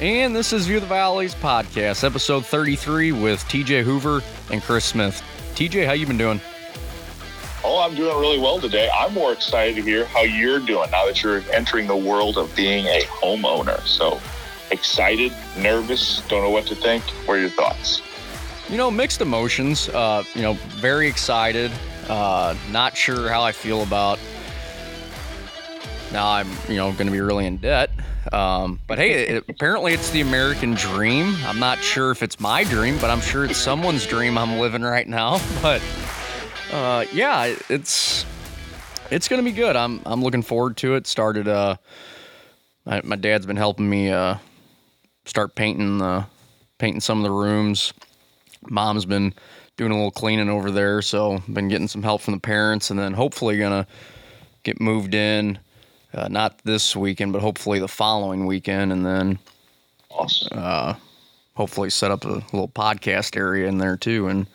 And this is View the Valleys podcast, episode 33 with TJ Hoover and Chris Smith. TJ, how you been doing? Oh, I'm doing really well today. I'm more excited to hear how you're doing now that you're entering the world of being a homeowner. So excited, nervous, don't know what to think. What are your thoughts? You know, mixed emotions. Uh, you know, very excited. Uh, not sure how I feel about now I'm, you know, going to be really in debt. Um, but hey, it, apparently it's the American dream. I'm not sure if it's my dream, but I'm sure it's someone's dream I'm living right now. But uh, yeah, it's it's going to be good. I'm I'm looking forward to it. Started uh, my, my dad's been helping me uh, start painting the painting some of the rooms. Mom's been doing a little cleaning over there, so been getting some help from the parents, and then hopefully gonna get moved in uh, not this weekend, but hopefully the following weekend, and then awesome. uh, hopefully set up a little podcast area in there too. And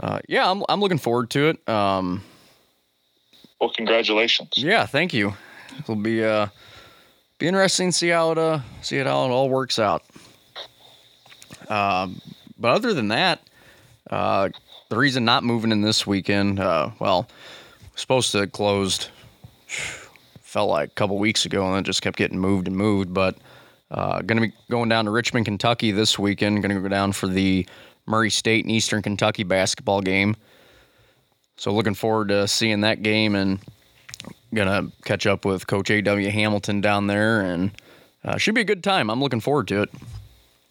uh, yeah, I'm I'm looking forward to it. Um, well, congratulations. Yeah, thank you. It'll be uh, be interesting to see how it uh, see it how it all works out. Um, but other than that, uh, the reason not moving in this weekend, uh, well, supposed to closed felt like a couple weeks ago, and it just kept getting moved and moved. But uh, going to be going down to Richmond, Kentucky this weekend. Going to go down for the Murray State and Eastern Kentucky basketball game. So looking forward to seeing that game and gonna catch up with Coach A.W. Hamilton down there, and uh, should be a good time. I'm looking forward to it.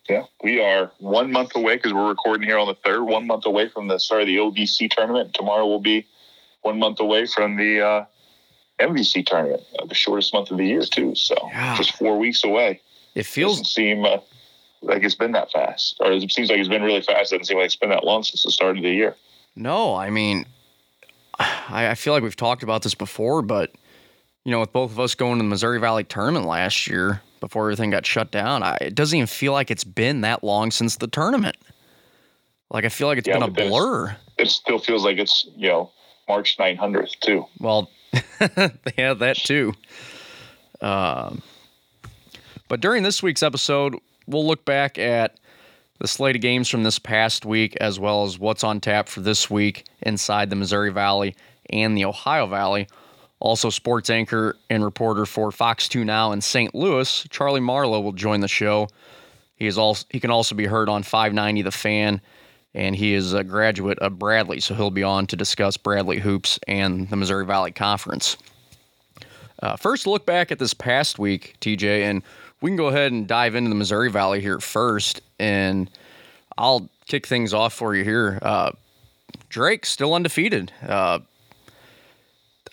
Yeah, we are one month away because we're recording here on the third. One month away from the start of the OVC tournament. Tomorrow will be one month away from the uh, MVC tournament, uh, the shortest month of the year too. So Yeah. just four weeks away. It feels Doesn't seem uh, like it's been that fast, or it seems like it's been really fast. It Doesn't seem like it's been that long since the start of the year. no. I mean, I, I feel like we've talked about this before, but you know, with both of us going to the Missouri Valley tournament last year before everything got shut down, I, it doesn't even feel like it's been that long since the tournament. Like I feel like it's Yeah, been a but then it's- blur. It still feels like it's you know March 900th too. Well, they have that too. Um, but during this week's episode, we'll look back at the slate of games from this past week, as well as what's on tap for this week inside the Missouri Valley and the Ohio Valley. Also, sports anchor and reporter for Fox 2 Now in St. Louis, Charlie Marlow will join the show. He is also he can also be heard on 590 The Fan, and he is a graduate of Bradley, so he'll be on to discuss Bradley hoops and the Missouri Valley Conference. Uh, first, look back at this past week, TJ, and we can go ahead and dive into the Missouri Valley here first, and I'll kick things off for you here. Uh, Drake still undefeated. Uh,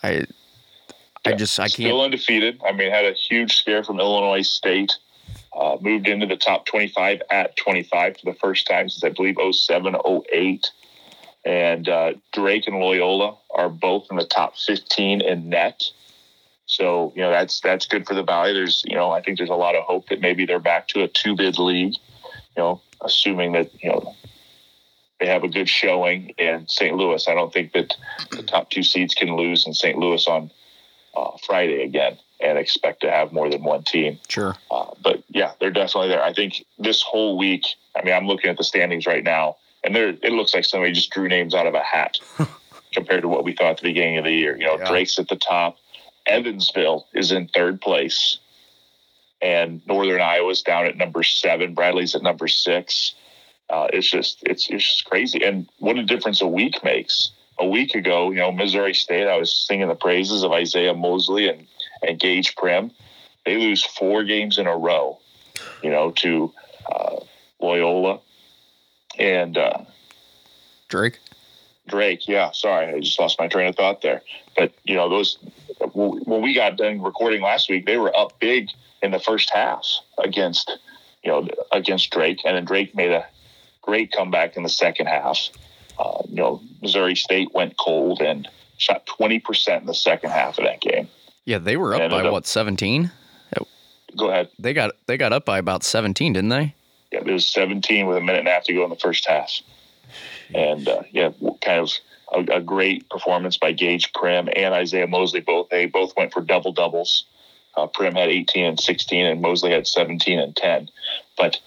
I, I Yeah, just I can't. Still undefeated. I mean, had a huge scare from Illinois State. Uh, moved into the top 25 at 25 for the first time since I believe 07, 08. And uh, Drake and Loyola are both in the top 15 in net. So you know that's that's good for the Valley. There's you know I think there's a lot of hope that maybe they're back to a two bid league. You know, assuming that you know they have a good showing in St. Louis. I don't think that the top two seeds can lose in St. Louis on uh, Friday again and expect to have more than one team. Sure. Uh, but yeah, they're definitely there. I think this whole week, I mean, I'm looking at the standings right now, and there it looks like somebody just drew names out of a hat compared to what we thought at the beginning of the year. You know, Yeah. Drake's at the top, Evansville is in third place, and Northern Iowa's down at number seven. Bradley's at number six. Uh, it's just it's it's just crazy, and what a difference a week makes. A week ago, you know, Missouri State, I was singing the praises of Isaiah Mosley and and Gaige Prim. They lose four games in a row, you know, to uh, Loyola and uh, Drake. Drake. Yeah, sorry, I just lost my train of thought there. But you know, those when we got done recording last week, they were up big in the first half against you know against Drake, and then Drake made a great comeback in the second half. Uh, you know, Missouri State went cold and shot twenty percent in the second half of that game. Yeah, they were up by up- what 17? Go ahead. They got they got up by about 17, didn't they? Yeah, there was 17 with a minute and a half to go in the first half. And uh, yeah, kind of a, a great performance by Gaige Prim and Isaiah Mosley. Both they both went for double doubles. Uh, Prim had 18 and 16, and Mosley had 17 and 10. But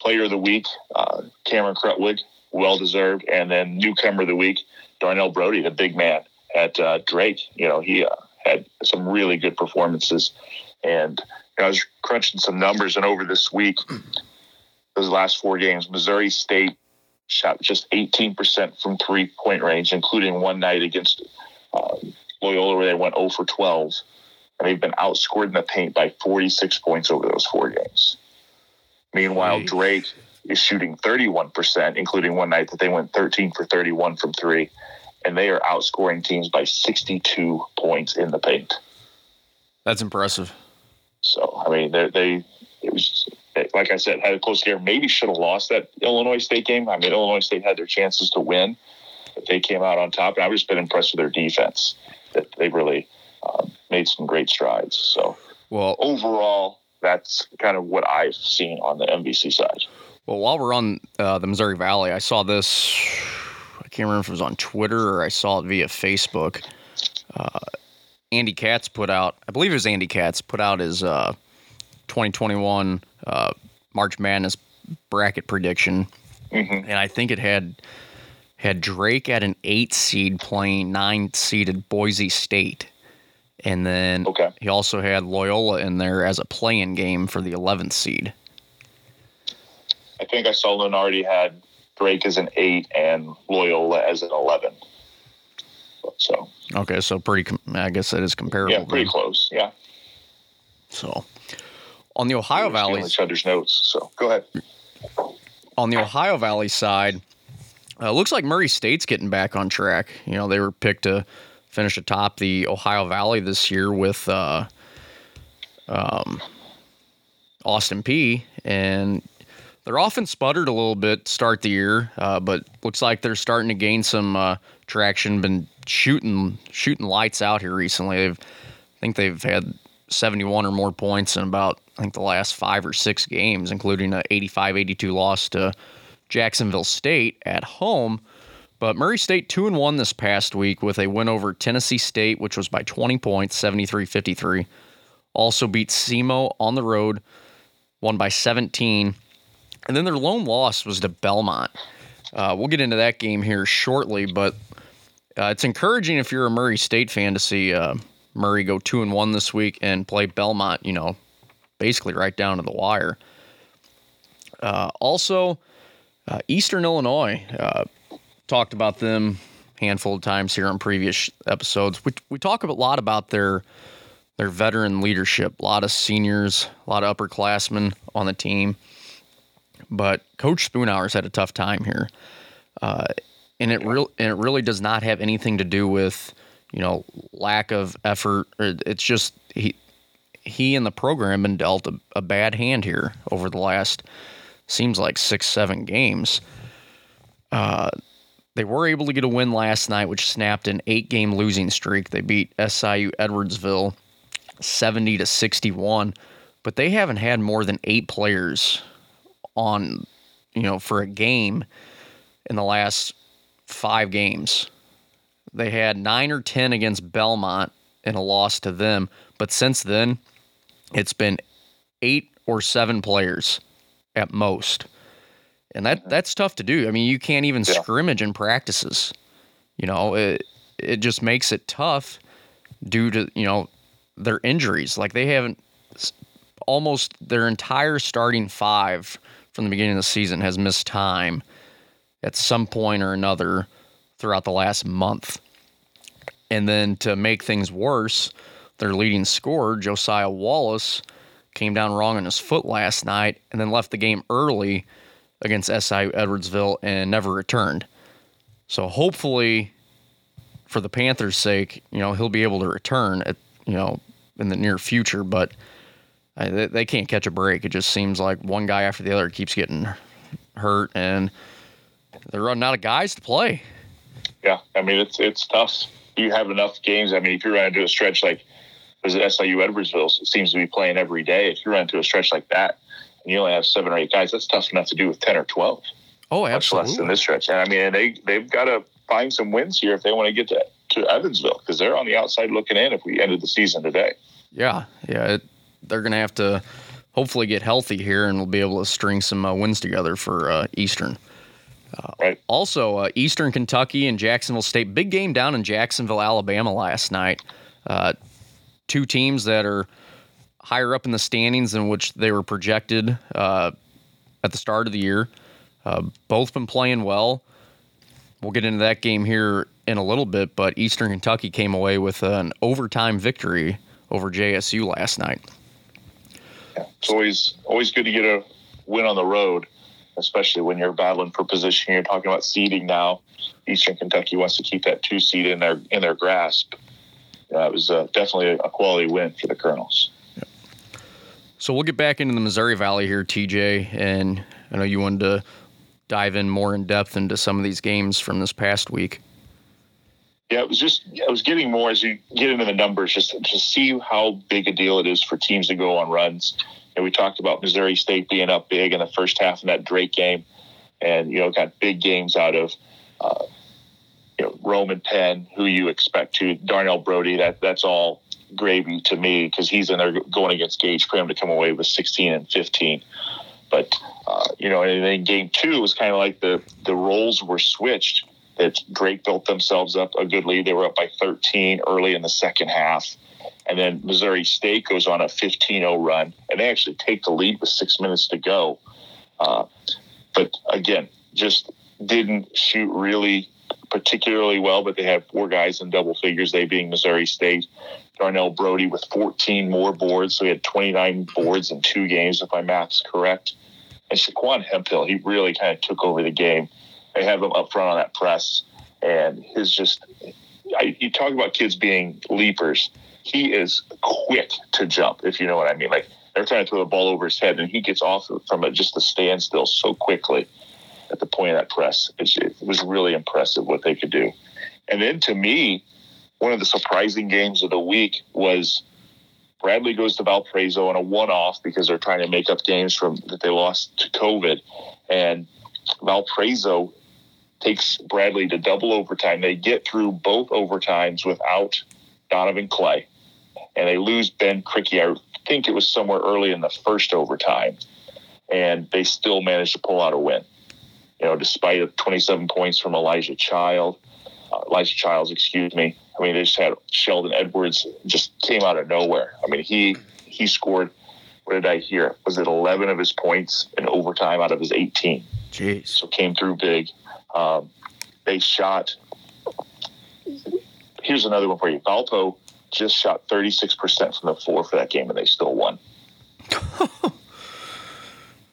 player of the week, uh, Cameron Krutwig, well deserved. And then newcomer of the week, Darnell Brodie, the big man at uh, Drake. You know, he uh, had some really good performances. And you know, I was crunching some numbers, and over this week, those last four games, Missouri State shot just 18% from three point range, including one night against uh, Loyola where they went 0 for 12. And they've been outscored in the paint by 46 points over those four games. Meanwhile, Drake is shooting 31%, including one night that they went 13 for 31 from three. And they are outscoring teams by 62 points in the paint. That's impressive. So, I mean, they, they it was like I said, had a close game. Maybe should have lost that Illinois State game. I mean, Illinois State had their chances to win, but they came out on top. And I've just been impressed with their defense. That they really uh, made some great strides. So, well, overall, that's kind of what I've seen on the MVC side. Well, while we're on uh, the Missouri Valley, I saw this. I can't remember if it was on Twitter or I saw it via Facebook. Uh, Andy Katz put out, I believe it was Andy Katz, put out his uh, 2021 uh, March Madness bracket prediction, mm-hmm. and I think it had had Drake at an eight seed playing nine seeded Boise State, and then okay. he also had Loyola in there as a play-in game for the 11th seed. I think I saw Lunardi had Drake as an eight and Loyola as an 11. So okay, so pretty. I guess that is comparable. Yeah, pretty then. close. Yeah. So on the Ohio Valley, each other's notes. So go ahead. On the Ohio Valley side, uh, looks like Murray State's getting back on track. You know, they were picked to finish atop the Ohio Valley this year with uh, um, Austin Peay. and they're often sputtered a little bit start the year, uh, but looks like they're starting to gain some uh, traction. Been shooting shooting lights out here recently. They've, I think they've had 71 or more points in about I think the last five or six games, including a 85-82 loss to Jacksonville State at home. But Murray State 2 and 1 this past week with a win over Tennessee State, which was by 20 points, 73-53. Also beat SEMO on the road, won by 17. And then their lone loss was to Belmont. Uh, we'll get into that game here shortly, but uh, it's encouraging if you're a Murray State fan to see uh, Murray go two and one this week and play Belmont. You know, basically right down to the wire. Uh, also, uh, Eastern Illinois uh, talked about them handful of times here on previous episodes. We we talk a lot about their their veteran leadership. A lot of seniors, a lot of upperclassmen on the team. But Coach Spoonhour's had a tough time here, uh, and it real and it really does not have anything to do with you know lack of effort. It's just he he and the program been dealt a, a bad hand here over the last seems like six seven games. Uh, they were able to get a win last night, which snapped an eight game losing streak. They beat SIU Edwardsville 70 to 61, but they haven't had more than eight players on, you know, for a game in the last five games. They had nine or 10 against Belmont in a loss to them, but since then, it's been eight or seven players at most. And that that's tough to do. I mean, you can't even yeah. scrimmage in practices. You know, it it just makes it tough due to, you know, their injuries. Like they haven't almost their entire starting five from the beginning of the season has missed time at some point or another throughout the last month. And then to make things worse, their leading scorer, Josiah Wallace, came down wrong on his foot last night and then left the game early against SI Edwardsville and never returned. So hopefully, for the Panthers' sake, you know he'll be able to return at you know in the near future. But they, they can't catch a break. It just seems like one guy after the other keeps getting hurt, and they're running out of guys to play. Yeah, I mean it's it's tough. You have enough games. I mean, if you're running to a stretch like was at SIU Edwardsville seems to be playing every day. If you run into a stretch like that and you only have seven or eight guys, that's tough enough to do with ten or twelve. Oh, absolutely. Much less than this stretch. And I mean, they they've got to find some wins here if they want to get to to Evansville because they're on the outside looking in. If we ended the season today. Yeah, yeah. It, they're going to have to hopefully get healthy here, and we'll be able to string some uh, wins together for uh, Eastern. Uh, right. Also, uh, Eastern Kentucky and Jacksonville State. Big game down in Jacksonville, Alabama last night. Uh, two teams that are higher up in the standings than which they were projected uh, at the start of the year. Uh, both been playing well. We'll get into that game here in a little bit, but Eastern Kentucky came away with an overtime victory over JSU last night. Yeah, it's always always good to get a win on the road especially when you're battling for position. You're talking about seeding now. Eastern Kentucky wants to keep that two seed in their in their grasp. Uh, it was uh, definitely a quality win for the Colonels. So we'll get back into the Missouri Valley here, TJ, and I know you wanted to dive in more in depth into some of these games from this past week. Yeah, it was just I was getting more as you get into the numbers, just to see how big a deal it is for teams to go on runs and we talked about Missouri State being up big in the first half in that Drake game, and you know got big games out of uh, you know Roman Penn, who you expect to Darnell Brodie. That that's all gravy to me because he's in there going against Gaige for to come away with 16 and 15. But uh, you know, and then game two was kind of like the the roles were switched. That Drake built themselves up a good lead. They were up by 13 early in the second half and then Missouri State goes on a 15 0 run, and they actually take the lead with six minutes to go. Uh, but again, just didn't shoot really particularly well, but they had four guys in double figures, they being Missouri State. Darnell Brodie with 14 more boards, so he had 29 boards in two games, if my math's correct. And Shaquan Hemphill, he really kind of took over the game. They have him up front on that press, and his just, I, you talk about kids being leapers he is quick to jump, if you know what I mean. Like they're trying to throw the ball over his head, and he gets off from it just a standstill so quickly at the point of that press. it was really impressive what they could do. And then to me, one of the surprising games of the week was Bradley goes to Valparaiso on a one-off because they're trying to make up games from that they lost to COVID, and Valparaiso takes Bradley to double overtime. They get through both overtimes without Donovan Clay and they lose Ben Krikke. I think it was somewhere early in the first overtime, and they still managed to pull out a win. You know, despite 27 points from Elijah Child, uh, Elijah Childs, excuse me. I mean, they just had Sheldon Edwards just came out of nowhere. I mean, he he scored. What did I hear? Was it 11 of his points in overtime out of his 18? Jeez. So came through big. Um, they shot. Here's another one for you. Valpo just shot 36% from the floor for that game and they still won.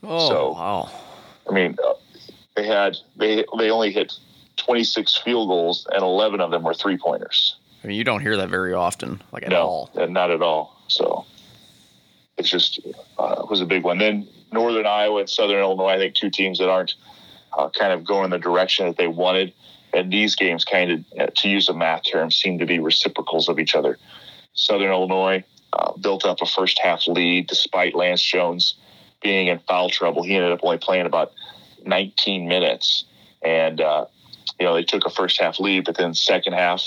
oh, so, wow. I mean, uh, they had, they, they only hit 26 field goals and 11 of them were three pointers. I mean, you don't hear that very often, like at no, all. Not at all. So it's just uh, was a big one. Then Northern Iowa and Southern Illinois, I think two teams that aren't uh, kind of going in the direction that they wanted and these games kind of, uh, to use a math term, seem to be reciprocals of each other. Southern Illinois uh, built up a first half lead despite Lance Jones being in foul trouble. He ended up only playing about 19 minutes, and uh, you know they took a first half lead, but then second half,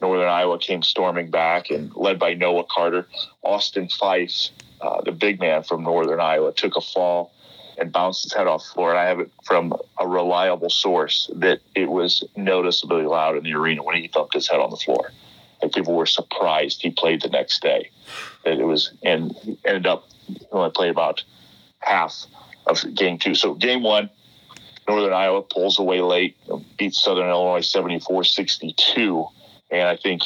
Northern Iowa came storming back and led by Noah Carter. Austin Phyfe, uh, the big man from Northern Iowa, took a fall and bounced his head off the floor. And I have it from a reliable source that it was noticeably loud in the arena when he thumped his head on the floor. And people were surprised he played the next day. That it was, and ended up only played about half of game two. So game one, Northern Iowa pulls away late, beats Southern Illinois 74 62. And I think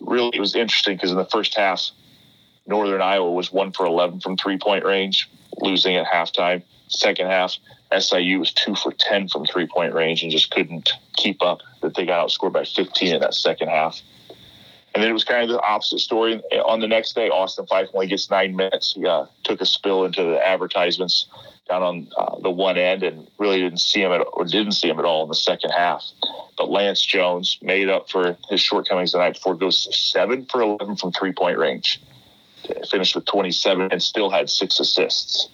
really it was interesting because in the first half, Northern Iowa was one for 11 from three point range, losing at halftime. Second half, SIU was two for 10 from three point range and just couldn't keep up. That they got outscored by 15 in that second half. And then it was kind of the opposite story on the next day. Austin Phyfe only gets nine minutes. He uh, took a spill into the advertisements down on uh, the one end and really didn't see him at or didn't see him at all in the second half. But Lance Jones made up for his shortcomings the night before. Goes seven for 11 from three point range. Finished with 27 and still had six assists.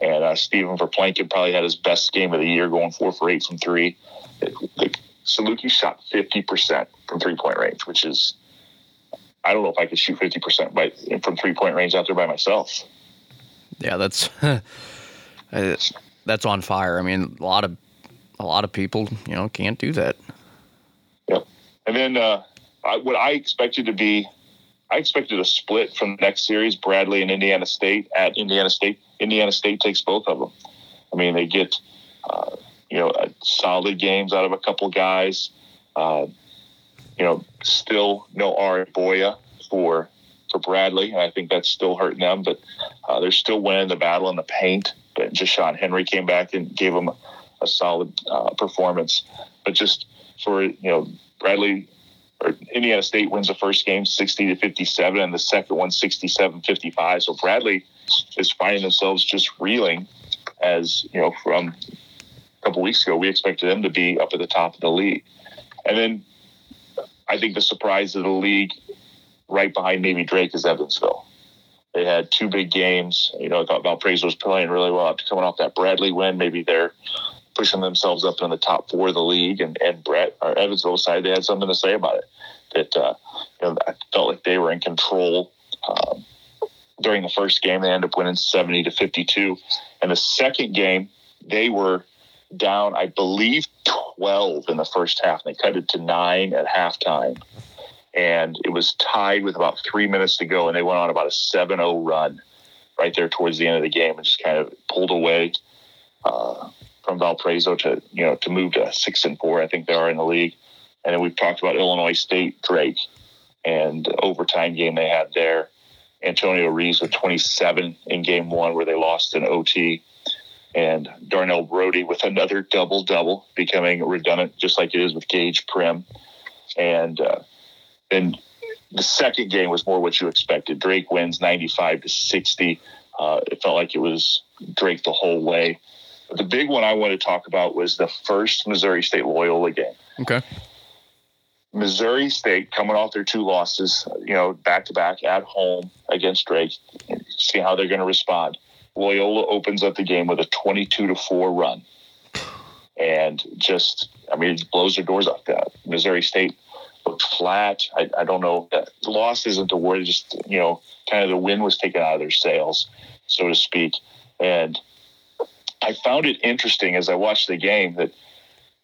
And uh, Steven Verplancken probably had his best game of the year, going four for eight from three. Saluki shot 50% from three point range, which is I don't know if I could shoot 50% by, from three point range out there by myself. Yeah, that's that's on fire. I mean, a lot of a lot of people, you know, can't do that. Yep. And then uh, I, what I expected to be, I expected a split from the next series, Bradley and Indiana State at Indiana State. Indiana State takes both of them. I mean, they get, uh, you know, solid games out of a couple guys. Uh, you know, still no Ari Boya for for Bradley, and I think that's still hurting them. But uh, they're still winning the battle in the paint. But Sean Henry came back and gave them a, solid uh, performance. But just for you know, Bradley Indiana State wins the first game 60 to 57 and the second one 67 55. So Bradley is finding themselves just reeling as, you know, from a couple weeks ago, we expected them to be up at the top of the league. And then I think the surprise of the league right behind maybe Drake is Evansville. They had two big games. You know, I thought Valparaiso was playing really well after coming off that Bradley win. Maybe they're pushing themselves up in the top four of the league. And, and Brett, or Evansville side, they had something to say about it. That, uh, you know, I felt like they were in control. Um, during the first game, they ended up winning 70 to 52. And the second game, they were down, I believe, 12 in the first half. And They cut it to nine at halftime. And it was tied with about three minutes to go. And they went on about a 7 0 run right there towards the end of the game and just kind of pulled away uh, from Valparaiso to, you know, to move to six and four. I think they are in the league. And then we've talked about Illinois State, Drake, and overtime game they had there. Antonio Reeves with 27 in game one, where they lost in OT and Darnell Brodie with another double double, becoming redundant just like it is with Gaige Prim. And uh, then the second game was more what you expected. Drake wins 95 to 60. Uh, it felt like it was Drake the whole way. But the big one I want to talk about was the first Missouri State Loyola game. Okay. Missouri State coming off their two losses, you know, back to back at home against Drake, see how they're going to respond. Loyola opens up the game with a 22 to 4 run. And just, I mean, it blows their doors off. That Missouri State looked flat. I, I don't know. The loss isn't the word. Just, you know, kind of the wind was taken out of their sails, so to speak. And I found it interesting as I watched the game that,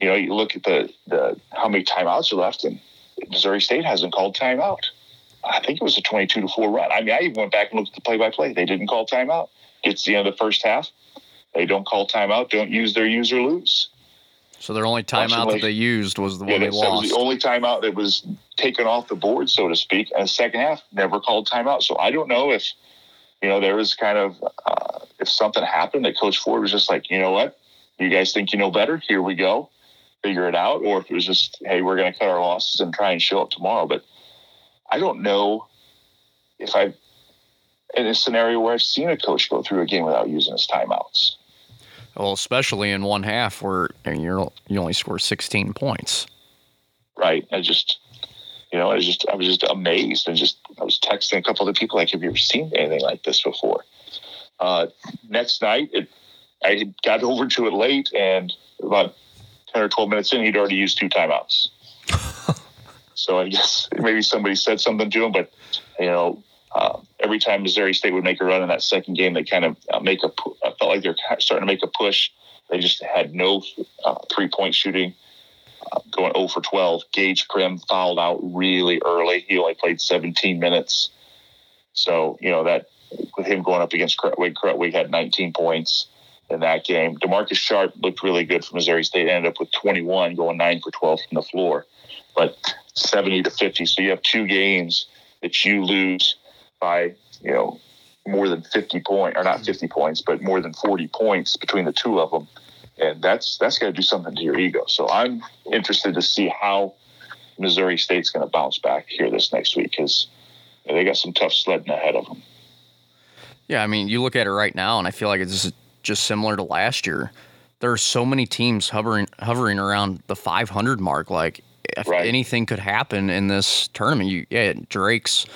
you know, you look at the, the how many timeouts are left, and Missouri State hasn't called timeout. I think it was a 22 to 4 run. I mean, I even went back and looked at the play by play. They didn't call timeout gets the end of the first half. They don't call timeout, don't use their use or lose. So their only timeout that they used was the yeah, one they lost. was the only timeout that was taken off the board, so to speak. And the second half, never called timeout. So I don't know if, you know, there was kind of, uh, if something happened that Coach Ford was just like, you know what, you guys think you know better? Here we go. Figure it out. Or if it was just, hey, we're going to cut our losses and try and show up tomorrow. But I don't know if I in a scenario where I've seen a coach go through a game without using his timeouts. Well, especially in one half where you you only score 16 points. Right. I just, you know, I was just, I was just amazed and just, I was texting a couple of people like, have you ever seen anything like this before? Uh, next night, it, I got over to it late and about 10 or 12 minutes in, he'd already used two timeouts. so I guess maybe somebody said something to him, but, you know, uh, every time Missouri State would make a run in that second game, they kind of uh, make a. I felt like they're starting to make a push. They just had no uh, three point shooting. Going 0 for 12. Gaige Prim fouled out really early. He only played 17 minutes. So, you know, that with him going up against Krutwig, Krutwig had 19 points in that game. Demarcus Sharp looked really good for Missouri State, ended up with 21, going 9 for 12 from the floor. But 70 to 50. So you have two games that you lose by you know more than 50 points or not hmm. 50 points but more than 40 points between the two of them and that's that's got to do something to your ego so i'm interested to see how missouri state's going to bounce back here this next week because they got some tough sledding ahead of them yeah i mean you look at it right now and i feel like it's just similar to last year there are so many teams hovering hovering around the 500 mark like if right. anything could happen in this tournament you yeah drake's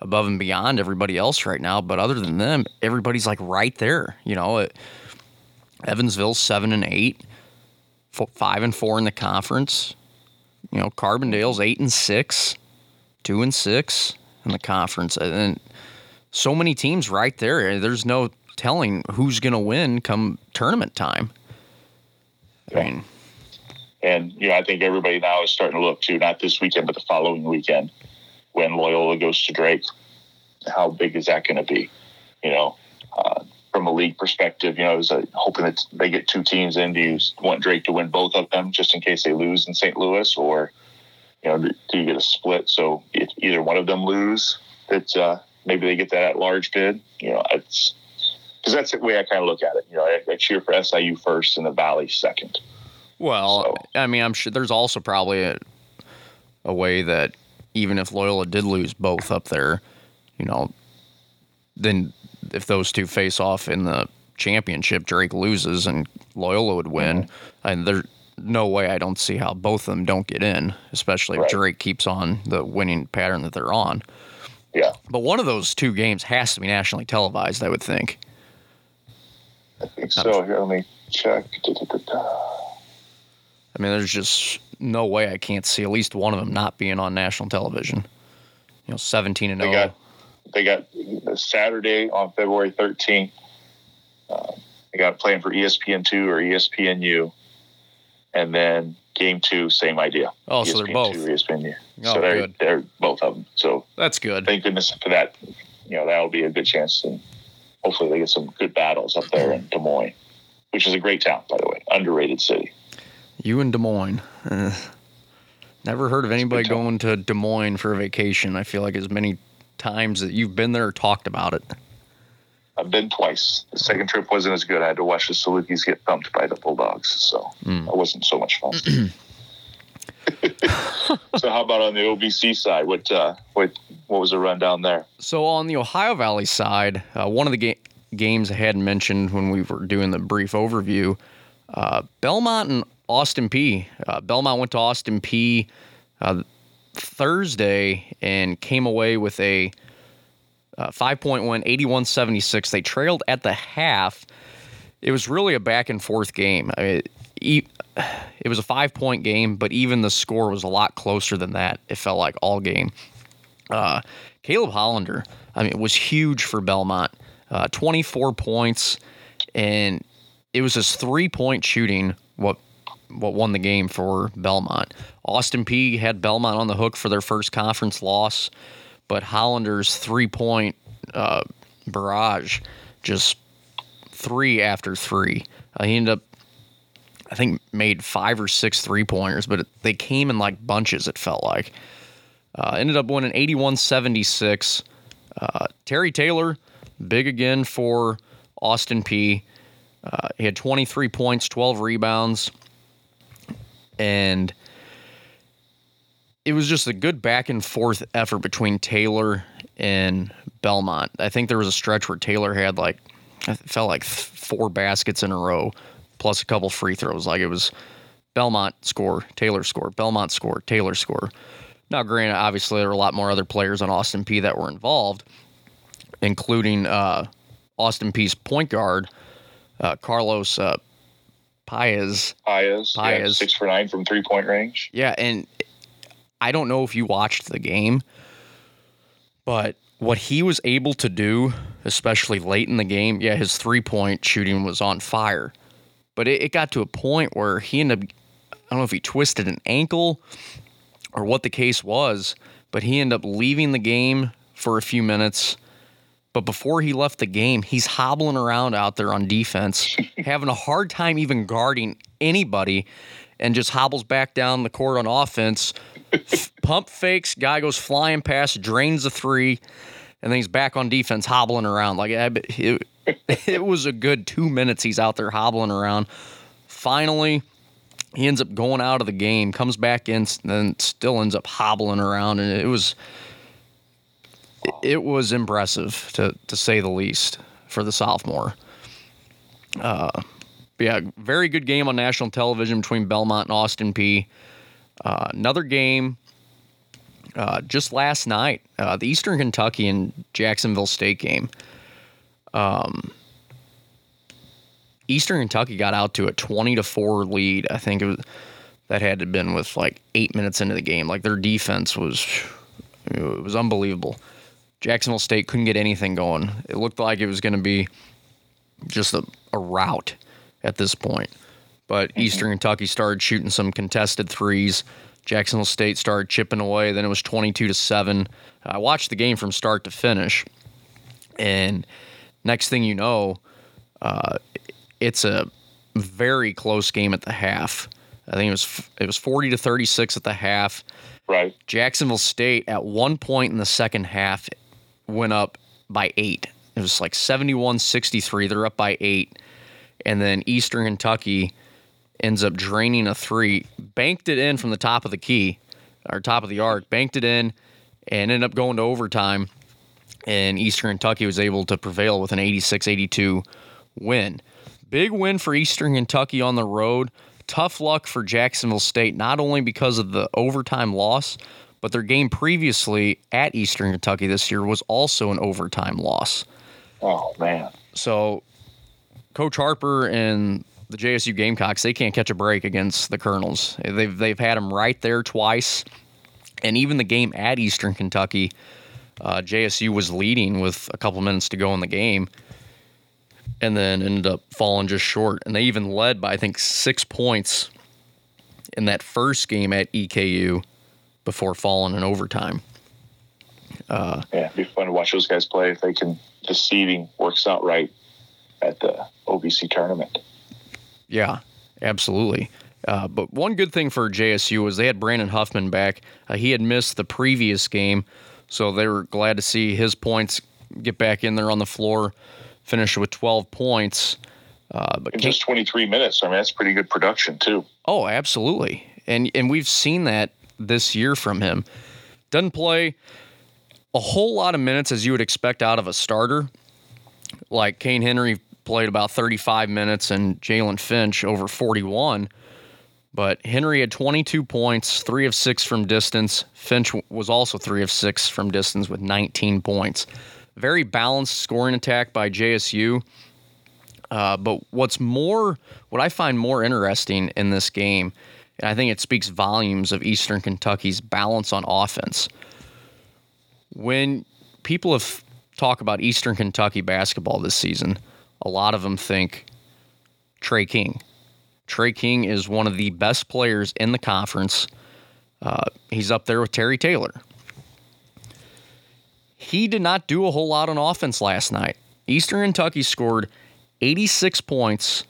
above and beyond everybody else right now. But other than them, everybody's like right there. You know, it, Evansville's seven and eight, five and four in the conference. You know, Carbondale's eight and six, two and six. in the conference, and so many teams right there. There's no telling who's going to win come tournament time. I mean, and you know, I think everybody now is starting to look to not this weekend, but the following weekend when Loyola goes to Drake. How big is that going to be? You know, uh, from a league perspective, you know, is uh, hoping that they get two teams in. Do you want Drake to win both of them just in case they lose in St. Louis, or you know, do you get a split? So if either one of them lose, that uh, maybe they get that at large bid. You know, it's because that's the way I kind of look at it. You know, I, I cheer for SIU first and the Valley second. Well, so. I mean, I'm sure there's also probably a, a way that even if Loyola did lose both up there, you know, then if those two face off in the championship, Drake loses and Loyola would win. Mm-hmm. And there's no way I don't see how both of them don't get in, especially right. if Drake keeps on the winning pattern that they're on. Yeah. But one of those two games has to be nationally televised, I would think. I think so. Here, let me check. I mean, there's just no way I can't see at least one of them not being on national television. You know, 17 and 0. They got Saturday on February 13th. Uh, they got playing for ESPN2 or ESPNU. And then game two, same idea. Oh, ESPN2, so they're both. ESPNU. Oh, so they're, good. they're both of them. So that's good. Thank goodness for that. You know, that'll be a good chance. And hopefully they get some good battles up there in Des Moines, which is a great town, by the way, underrated city. You in Des Moines. Uh, never heard of anybody going to Des Moines for a vacation. I feel like as many times that you've been there or talked about it. I've been twice. The second trip wasn't as good. I had to watch the Salukis get thumped by the Bulldogs, so mm. that wasn't so much fun. so how about on the OVC side? What uh, what what was the rundown there? So on the Ohio Valley side, uh, one of the ga- games I had mentioned when we were doing the brief overview, uh, Belmont and Austin Peay. Uh, Belmont went to Austin Peay. uh, Thursday and came away with a uh, 5.1, 81 76. They trailed at the half. It was really a back and forth game. I mean, it was a five point game, but even the score was a lot closer than that. It felt like all game. Uh, Caleb Hollander, I mean, it was huge for Belmont. Uh, 24 points, and it was his three point shooting what what won the game for Belmont. Austin Peay had Belmont on the hook for their first conference loss, but Hollander's three point uh, barrage just three after three. Uh, he ended up, I think, made five or six three pointers, but it, they came in like bunches, it felt like. Uh, ended up winning 81 76. Uh, Terry Taylor, big again for Austin Peay. Uh, he had 23 points, 12 rebounds, and it was just a good back and forth effort between Taylor and Belmont. I think there was a stretch where Taylor had like it felt like four baskets in a row, plus a couple free throws. Like it was Belmont score, Taylor score, Belmont score, Taylor score. Now, granted, obviously there were a lot more other players on Austin Peay that were involved, including uh, Austin Peay's point guard uh, Carlos uh, Paez. Paez. Paez. Yeah, six for nine from three point range. Yeah, and I don't know if you watched the game, but what he was able to do, especially late in the game, yeah, his three point shooting was on fire. But it, it got to a point where he ended up, I don't know if he twisted an ankle or what the case was, but he ended up leaving the game for a few minutes. But before he left the game, he's hobbling around out there on defense, having a hard time even guarding anybody, and just hobbles back down the court on offense pump fakes, guy goes flying past, drains the three, and then he's back on defense hobbling around. Like it, it was a good two minutes he's out there hobbling around. Finally, he ends up going out of the game, comes back in, and then still ends up hobbling around, and it was it was impressive to to say the least for the sophomore. Uh, yeah, very good game on national television between Belmont and Austin Peay. Uh, another game uh, just last night, uh, the Eastern Kentucky and Jacksonville State game. Um, Eastern Kentucky got out to a twenty to four lead. I think it was that had to been with like eight minutes into the game. Like their defense was it was unbelievable. Jacksonville State couldn't get anything going. It looked like it was going to be just a, a rout at this point. But mm-hmm. Eastern Kentucky started shooting some contested threes. Jacksonville State started chipping away. Then it was 22 to 7. I watched the game from start to finish. And next thing you know, uh, it's a very close game at the half. I think it was it was 40 to 36 at the half. Right. Jacksonville State at one point in the second half went up by 8. It was like 71-63. They're up by 8. And then Eastern Kentucky ends up draining a 3, banked it in from the top of the key or top of the arc, banked it in and ended up going to overtime and Eastern Kentucky was able to prevail with an 86-82 win. Big win for Eastern Kentucky on the road. Tough luck for Jacksonville State, not only because of the overtime loss, but their game previously at Eastern Kentucky this year was also an overtime loss. Oh, man. So, Coach Harper and the JSU Gamecocks, they can't catch a break against the Colonels. They've, they've had them right there twice. And even the game at Eastern Kentucky, uh, JSU was leading with a couple minutes to go in the game and then ended up falling just short. And they even led by, I think, six points in that first game at EKU before falling in overtime. Uh, yeah, it'd be fun to watch those guys play if they can, the seeding works out right at the OVC tournament. Yeah, absolutely. Uh, but one good thing for JSU was they had Brandon Huffman back. Uh, he had missed the previous game, so they were glad to see his points get back in there on the floor finish with 12 points. Uh, but in just 23 minutes. I mean, that's pretty good production too. Oh, absolutely. And and we've seen that this year from him. Doesn't play a whole lot of minutes as you would expect out of a starter. Like Kayne Henry played about 35 minutes and Jalen Finch over 41. But Henry had 22 points, three of six from distance. Finch was also three of six from distance with 19 points. Very balanced scoring attack by JSU. Uh, but what's more, what I find more interesting in this game, I think it speaks volumes of Eastern Kentucky's balance on offense. When people have talk about Eastern Kentucky basketball this season, a lot of them think Tre King. Tre King is one of the best players in the conference. Uh, he's up there with Terry Taylor he did not do a whole lot on offense last night. Eastern Kentucky scored 86 points.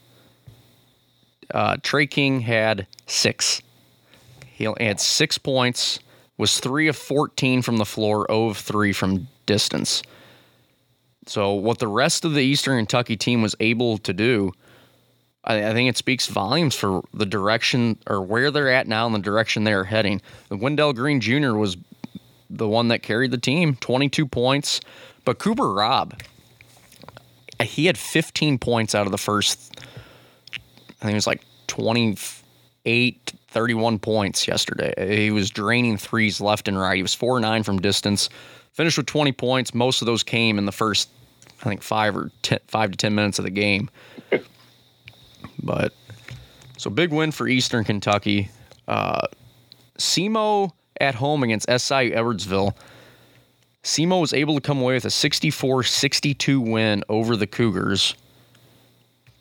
Uh, Tre King had six. He had six points, was three of 14 from the floor, 0 of 3 from distance. So, what the rest of the Eastern Kentucky team was able to do, I, I think it speaks volumes for the direction or where they're at now and the direction they are heading. Wendell Green Jr. was the one that carried the team, 22 points. But Cooper Robb, he had 15 points out of the first, I think it was like 28, 31 points yesterday. He was draining threes left and right. He was 4 9 from distance, finished with 20 points. Most of those came in the first, I think, five or 10, five to 10 minutes of the game. but so big win for Eastern Kentucky. Uh, SEMO at home against SIU Edwardsville. SEMO was able to come away with a 64 62 win over the Cougars.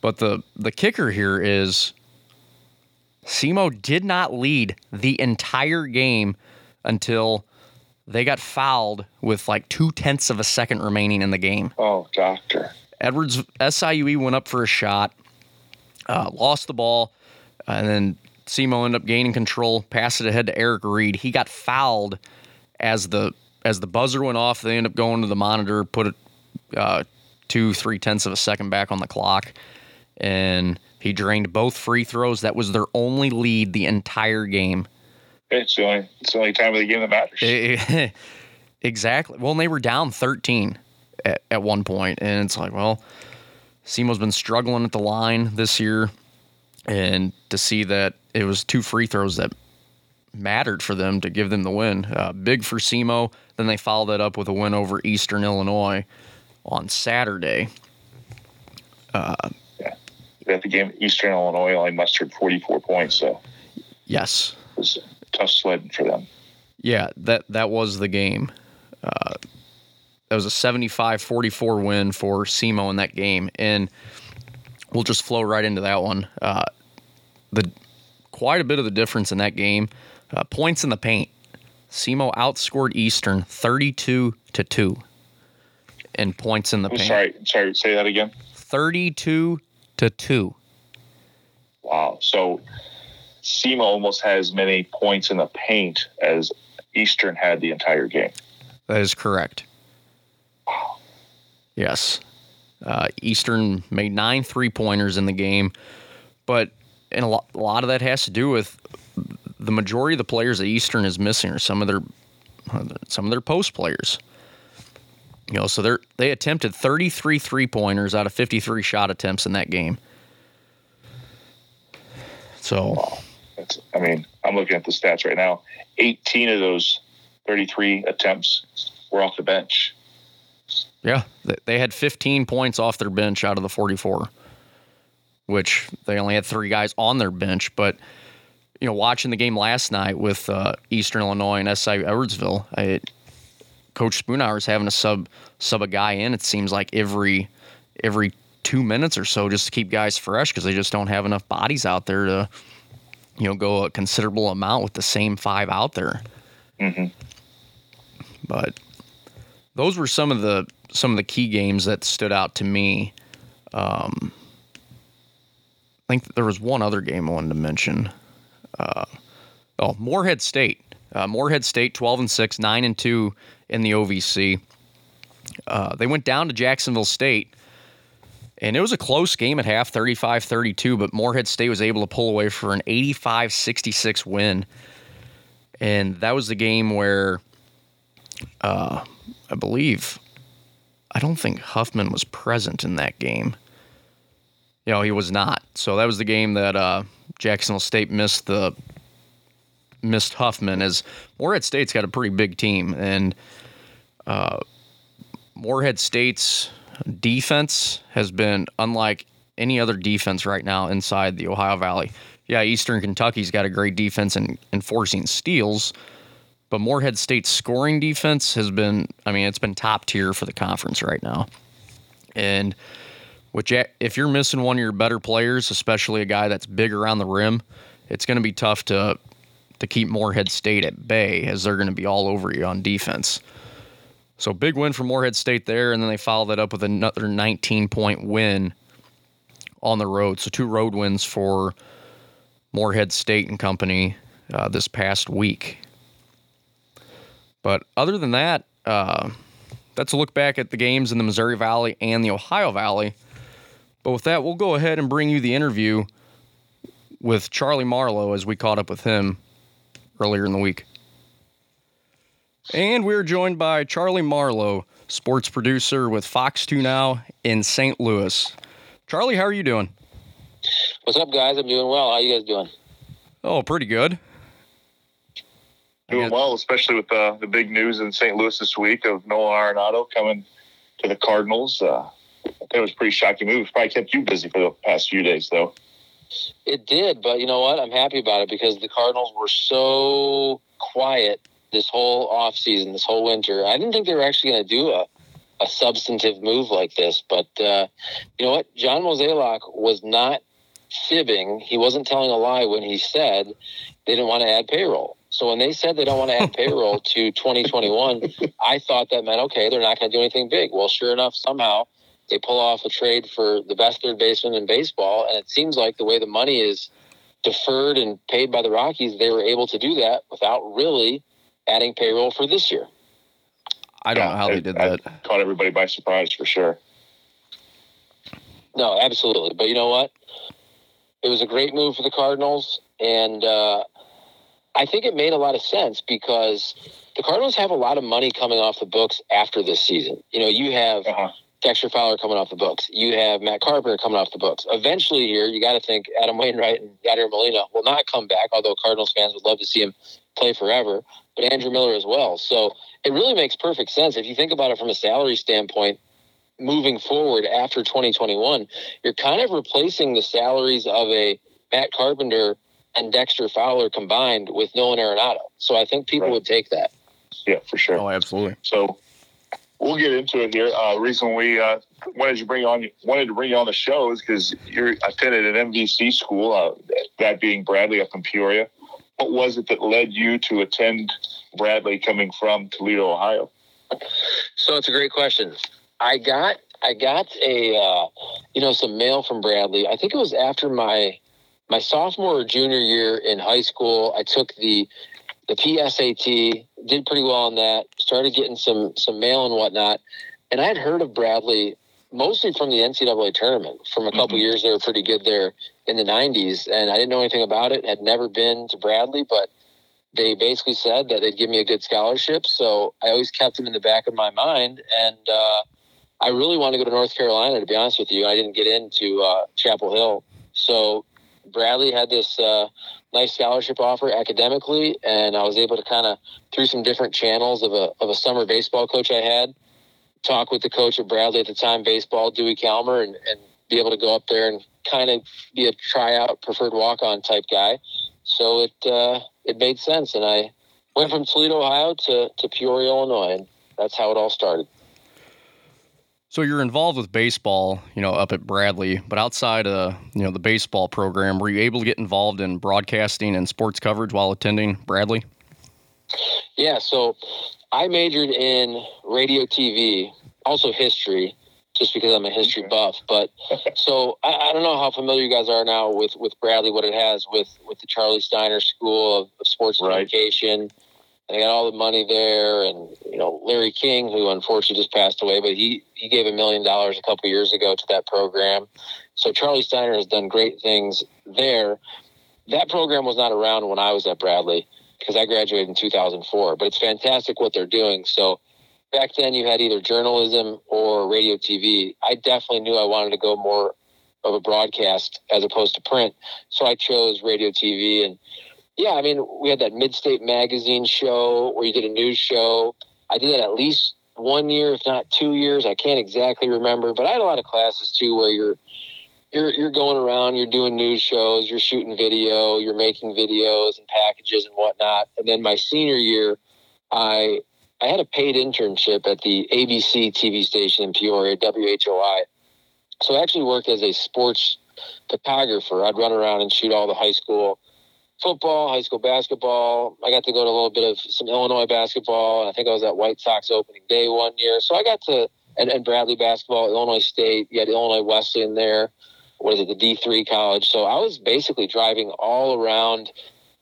But the, the kicker here is SEMO did not lead the entire game until they got fouled with like two tenths of a second remaining in the game. Oh, doctor. Edwards SIUE went up for a shot, uh, lost the ball, and then SEMO ended up gaining control, passed it ahead to Eric Reed. He got fouled as the as the buzzer went off. They ended up going to the monitor, put it uh, two three tenths of a second back on the clock, and he drained both free throws. That was their only lead the entire game. It's the only it's the only time of the game that matters. exactly. Well, and they were down thirteen at, at one point, and it's like, well, SEMO's been struggling at the line this year, and to see that it was two free throws that mattered for them to give them the win. Uh, big for SEMO. Then they followed that up with a win over Eastern Illinois on Saturday. Uh, at the game, Eastern Illinois only mustered 44 points, so yes, it was tough sledding for them. Yeah, that that was the game. Uh, that was a 75-44 win for SEMO in that game, and we'll just flow right into that one. Uh, the quite a bit of the difference in that game. Uh, points in the paint. SEMO outscored Eastern 32 to 2 in points in the paint. sorry, sorry, say that again. 32 to 2. Wow. So SEMO almost has as many points in the paint as Eastern had the entire game. That is correct. Wow. Yes. Uh, Eastern made nine three pointers in the game, but and a lot, a lot of that has to do with the majority of the players that Eastern is missing are some of their some of their post players. You know, so they they attempted 33 three pointers out of 53 shot attempts in that game. So, Wow. That's, I mean, I'm looking at the stats right now. 18 of those 33 attempts were off the bench. yeah, they- they had 15 points off their bench out of the 44, which they only had three guys on their bench. But, you know, watching the game last night with uh, Eastern Illinois and SI Edwardsville, I, Coach Spoonhour is having to sub sub a guy in. It seems like every every two minutes or so just to keep guys fresh because they just don't have enough bodies out there to, you know, go a considerable amount with the same five out there. hmm But those were some of the some of the key games that stood out to me. Um, I think there was one other game I wanted to mention. Uh, oh, Morehead State. Uh, Morehead State, twelve and six, nine and two in the OVC. Uh, they went down to Jacksonville State, and it was a close game at half, 35-32, but Morehead State was able to pull away for an 85-66 win. And that was the game where uh, I believe, I don't think Huffman was present in that game. You know, he was not. So that was the game that uh, Jacksonville State missed the missed Huffman. As Morehead State's got a pretty big team, and uh, Morehead State's defense has been unlike any other defense right now inside the Ohio Valley. Yeah, Eastern Kentucky's got a great defense in enforcing steals, but Morehead State's scoring defense has been, I mean, it's been top tier for the conference right now. And which if you're missing one of your better players, especially a guy that's big around the rim, it's going to be tough to to keep Morehead State at bay as they're going to be all over you on defense. So big win for Morehead State there, and then they followed that up with another 19 point win on the road. So two road wins for Morehead State and company uh, this past week. But other than that, uh, that's a look back at the games in the Missouri Valley and the Ohio Valley. But with that, we'll go ahead and bring you the interview with Charlie Marlow as we caught up with him earlier in the week. And we're joined by Charlie Marlow, sports producer with Fox 2 Now in St. Louis. Charlie, how are you doing? What's up, guys? I'm doing well. How you guys doing? Oh, pretty good. Doing well, especially with uh, the big news in St. Louis this week of Nolan Arenado coming to the Cardinals. Uh, I it was a pretty shocking move. Probably kept you busy for the past few days, though. It did, but you know what? I'm happy about it because the Cardinals were so quiet this whole off season, this whole winter. I didn't think they were actually going to do a, a substantive move like this, but uh, you know what? John Mozeliak was not fibbing. He wasn't telling a lie when he said they didn't want to add payroll. So when they said they don't want to add payroll to 2021, I thought that meant okay, they're not going to do anything big. Well, sure enough, somehow they pull off a trade for the best third baseman in baseball, and it seems like the way the money is deferred and paid by the Rockies, they were able to do that without really adding payroll for this year. I don't Yeah, know how they it- did I- that. Caught everybody by surprise for sure. No, absolutely. But you know what? It was a great move for the Cardinals, and uh, I think it made a lot of sense because the Cardinals have a lot of money coming off the books after this season. You know, you have Uh-huh. Dexter Fowler coming off the books. You have Matt Carpenter coming off the books. Eventually, here you got to think Adam Wainwright and Yadier Molina will not come back, although Cardinals fans would love to see him play forever. But Andrew Miller as well. So it really makes perfect sense if you think about it from a salary standpoint. Moving forward after 2021, you're kind of replacing the salaries of a Matt Carpenter and Dexter Fowler combined with Nolan Arenado. So I think people Right. would take that. Yeah, for sure. Oh, absolutely. So we'll get into it here. Uh, reason we uh, wanted to bring on wanted to bring you on the show is because you're attended an MVC school, uh, that being Bradley up in Peoria. What was it that led you to attend Bradley, coming from Toledo, Ohio? So it's a great question. I got I got a uh, you know some mail from Bradley. I think it was after my my sophomore or junior year in high school. I took the the PSAT, did pretty well on that. Started getting some some mail and whatnot, and I had heard of Bradley mostly from the NCAA tournament. From a couple mm-hmm. years, they were pretty good there in the '90s, and I didn't know anything about it. Had never been to Bradley, but they basically said that they'd give me a good scholarship. So I always kept them in the back of my mind, and uh, I really wanted to go to North Carolina. To be honest with you, I didn't get into uh, Chapel Hill, so Bradley had this uh, nice scholarship offer academically, and I was able to kind of through some different channels of a of a summer baseball coach I had talk with the coach at Bradley at the time, baseball Dewey Kalmer, and, and be able to go up there and kind of be a tryout, preferred walk on type guy. So it uh, it made sense, and I went from Toledo, Ohio, to to Peoria, Illinois, and that's how it all started. So you're involved with baseball, you know, up at Bradley, but outside of you know the baseball program, were you able to get involved in broadcasting and sports coverage while attending Bradley? Yeah, so I majored in radio, TV, also history, just because I'm a history buff. But so I, I, don't know how familiar you guys are now with with Bradley, what it has with with the Charlie Steiner School of, of Sports right. Communication they got all the money there, and you know Larry King, who unfortunately just passed away, but he he gave a million dollars a couple years ago to that program. So Charlie Steiner has done great things there. That program was not around when I was at Bradley because I graduated in 2004. But it's fantastic what they're doing. So back then you had either journalism or radio TV. I definitely knew I wanted to go more of a broadcast as opposed to print. So I chose radio TV and yeah, I mean, we had that Mid-State Magazine show where you did a news show. I did that at least one year, if not two years. I can't exactly remember, but I had a lot of classes too where you're you're you're going around, you're doing news shows, you're shooting video, you're making videos and packages and whatnot. And then my senior year, I I had a paid internship at the ABC TV station in Peoria, WHOI. So I actually worked as a sports photographer. I'd run around and shoot all the high school football, high school basketball. I got to go to a little bit of some Illinois basketball, and I think I was at White Sox opening day one year. So I got to and, and Bradley basketball, Illinois State. You had Illinois Wesleyan there. What is it, the D three college? So I was basically driving all around.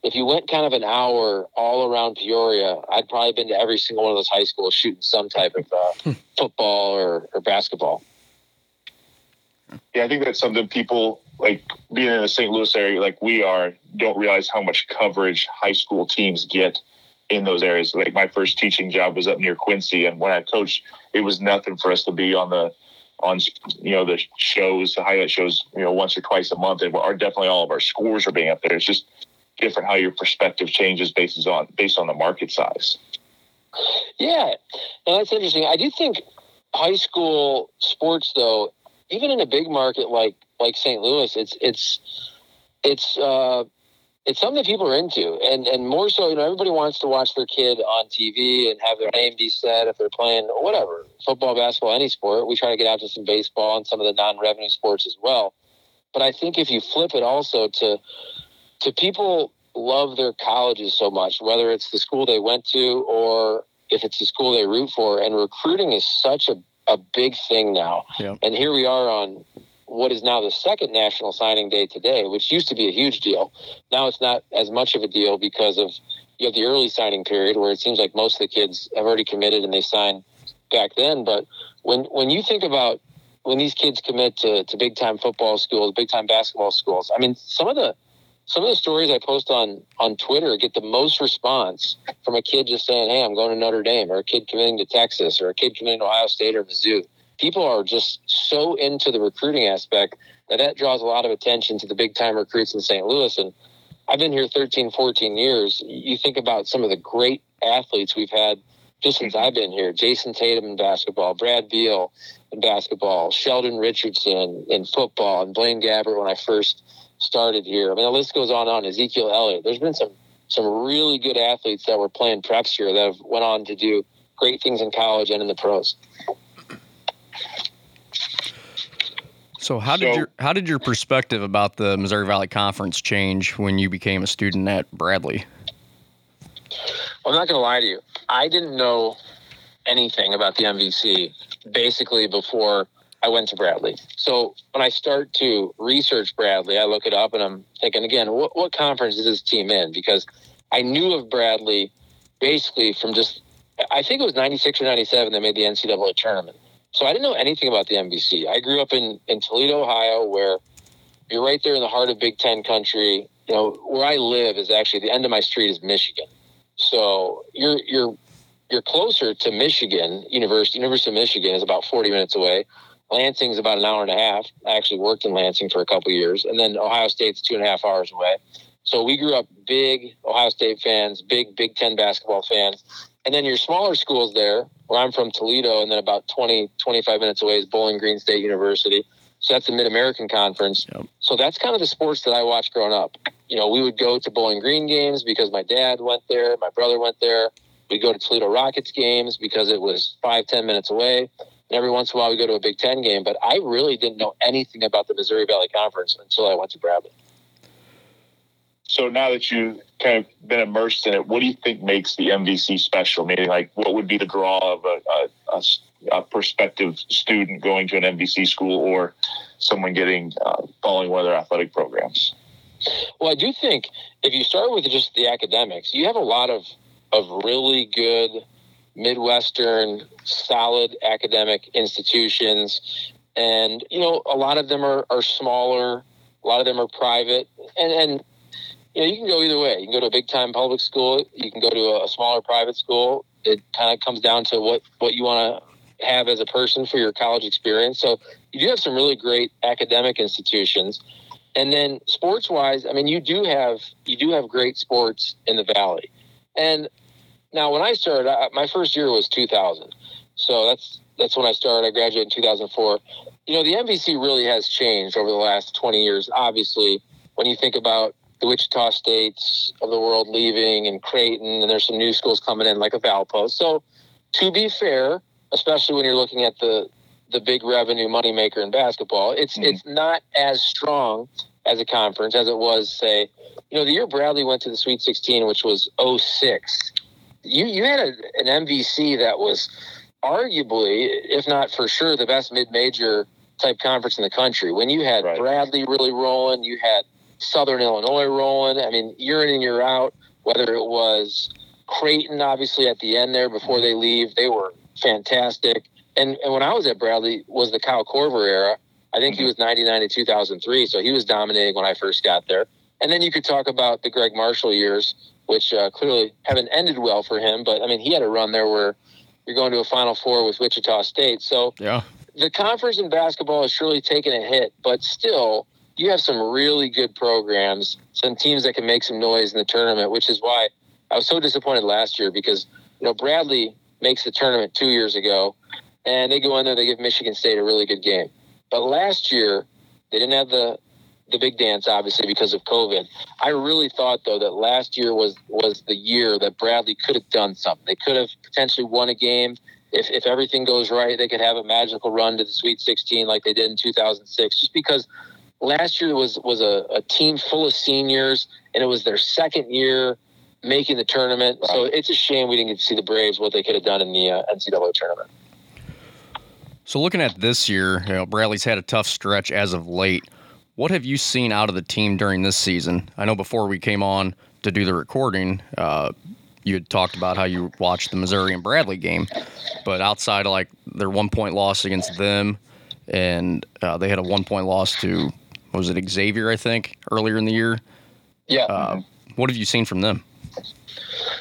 If you went kind of an hour all around Peoria, I'd probably been to every single one of those high schools shooting some type of uh, hmm. football or, or basketball. Yeah, I think that's something people like being in the St. Louis area, like we are, don't realize how much coverage high school teams get in those areas. Like my first teaching job was up near Quincy, and when I coached, it was nothing for us to be on the on you know the shows, the highlight shows, you know, once or twice a month. And are definitely all of our scores are being up there. It's just different how your perspective changes based on based on the market size. Yeah, no, that's interesting. I do think high school sports, though, even in a big market like like St. Louis, it's it's it's uh, it's something that people are into, and and more so, you know, everybody wants to watch their kid on TV and have their name be said if they're playing whatever football, basketball, any sport. We try to get out to some baseball and some of the non-revenue sports as well. But I think if you flip it also to to people love their colleges so much, whether it's the school they went to or if it's the school they root for, and recruiting is such a a big thing now. Yeah. And here we are on what is now the second national signing day today, which used to be a huge deal. Now it's not as much of a deal because of you have the early signing period where it seems like most of the kids have already committed and they sign back then. But when when you think about when these kids commit to, to big time football schools, big time basketball schools, I mean some of the some of the stories I post on on Twitter get the most response from a kid just saying, "Hey, I'm going to Notre Dame," or a kid committing to Texas, or a kid committing to Ohio State or Mizzou. People are just so into the recruiting aspect that that draws a lot of attention to the big time recruits in St. Louis. And I've been here 13, 14 years. You think about some of the great athletes we've had just since I've been here. Jayson Tatum in basketball, Brad Beal in basketball, Sheldon Richardson in football, and Blaine Gabbert when I first started here. I mean, the list goes on and on. Ezekiel Elliott. There's been some some really good athletes that were playing preps here that have went on to do great things in college and in the pros. So how did So- your how did your perspective about the Missouri Valley Conference change when you became a student at Bradley? I'm not going to lie to you. I didn't know anything about the MVC basically before I went to Bradley. So when I start to research Bradley, I look it up and I'm thinking again, what, what conference is this team in? Because I knew of Bradley basically from just, I think it was 96 or 97 they made the NCAA tournament. So I didn't know anything about the MVC. I grew up in, in Toledo, Ohio, where you're right there in the heart of Big Ten country. You know, where I live is actually the end of my street is Michigan. So you're you're you're closer to Michigan University. University of Michigan is about 40 minutes away. Lansing is about an hour and a half. I actually worked in Lansing for a couple years, and then Ohio State's two and a half hours away. So we grew up big Ohio State fans, big Big Ten basketball fans. And then your smaller schools there, where I'm from Toledo, and then about 20, 25 minutes away is Bowling Green State University. So that's the Mid American Conference. Yep. So that's kind of the sports that I watched growing up. You know, we would go to Bowling Green games because my dad went there, my brother went there. We'd go to Toledo Rockets games because it was five, ten minutes away. And every once in a while we go to a Big Ten game. But I really didn't know anything about the Missouri Valley Conference until I went to Bradley. So now that you've kind of been immersed in it, what do you think makes the MVC special? Meaning, like, what would be the draw of a a prospective student going to an MVC school or someone getting uh, following one of their athletic programs? Well, I do think if you start with just the academics, you have a lot of of really good Midwestern, solid academic institutions, and you know a lot of them are, are smaller, a lot of them are private, and and you know you can go either way. You can go to a big time public school, you can go to a, smaller private school. It kind of comes down to what what you want to have as a person for your college experience. So you do have some really great academic institutions. And then sports wise, I mean, you do have you do have great sports in the valley. And now, when I started, I, my first year was 2000, so that's that's when I started. I graduated in 2004. You know, the MVC really has changed over the last 20 years. Obviously, when you think about the Wichita States of the world leaving and Creighton, and there's some new schools coming in like a Valpo. So, to be fair, especially when you're looking at the the big revenue moneymaker in basketball, it's Mhm. it's not as strong as a conference as it was, say, you know, the year Bradley went to the Sweet 16, which was 06. You you had a, an MVC that was arguably, if not for sure, the best mid-major type conference in the country. When you had Right. Bradley really rolling, you had Southern Illinois rolling. I mean, year in and year out, whether it was Creighton, obviously at the end there before they leave, they were fantastic. And and when I was at Bradley was the Kyle Korver era. I think he was 99 to 2003, so he was dominating when I first got there. And then you could talk about the Gregg Marshall years, which uh, clearly haven't ended well for him. But I mean, he had a run there where you're going to a Final Four with Wichita State. So Yeah. the conference in basketball has surely taken a hit, but still, you have some really good programs, some teams that can make some noise in the tournament, which is why I was so disappointed last year because, you know, Bradley makes the tournament two years ago and they go in there, they give Michigan State a really good game. But last year, they didn't have the the big dance, obviously, because of COVID. I really thought, though, that last year was was the year that Bradley could have done something. They could have potentially won a game. If, if everything goes right, they could have a magical run to the Sweet 16 like they did in 2006. Just because last year was was a, a team full of seniors, and it was their second year making the tournament. So it's a shame we didn't get to see the Braves what they could have done in the uh, NCAA tournament. So looking at this year, you know, Bradley's had a tough stretch as of late. What have you seen out of the team during this season? I know before we came on to do the recording, uh, you had talked about how you watched the Missouri and Bradley game, but outside of like their one point loss against them, and uh, they had a one point loss to was it Xavier, I think, earlier in the year. Yeah. Uh, what have you seen from them?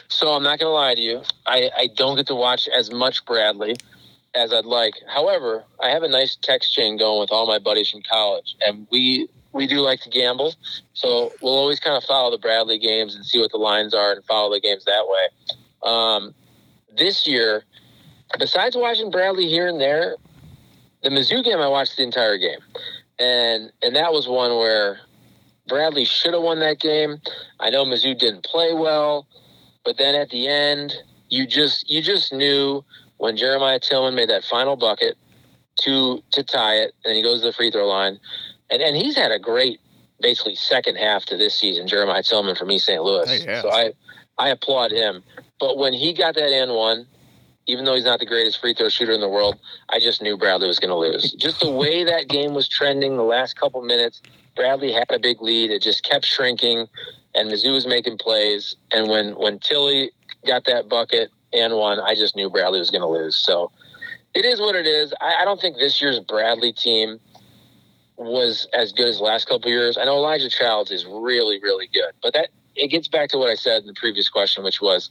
So I'm not going to lie to you. I, I don't get to watch as much Bradley as I'd like. However, I have a nice text chain going with all my buddies from college, and we we do like to gamble. So we'll always kind of follow the Bradley games and see what the lines are and follow the games that way. Um, this year, besides watching Bradley here and there, the Mizzou game I watched the entire game, and and that was one where Bradley should have won that game. I know Mizzou didn't play well, but then at the end, you just you just knew when Jeremiah Tilmon made that final bucket to to tie it, and he goes to the free throw line, and and he's had a great basically second half to this season. Jeremiah Tilmon from East St. Louis, oh, yes. so I I applaud him. But when he got that and one, even though he's not the greatest free throw shooter in the world, I just knew Bradley was going to lose. Just the way that game was trending the last couple minutes, Bradley had a big lead. It just kept shrinking, and Mizzou was making plays. And when when Tilly got that bucket and one, I just knew Bradley was going to lose. So it is what it is. I, I don't think this year's Bradley team was as good as last couple years. I know Elijah Childs is really, really good, but that it gets back to what I said in the previous question, which was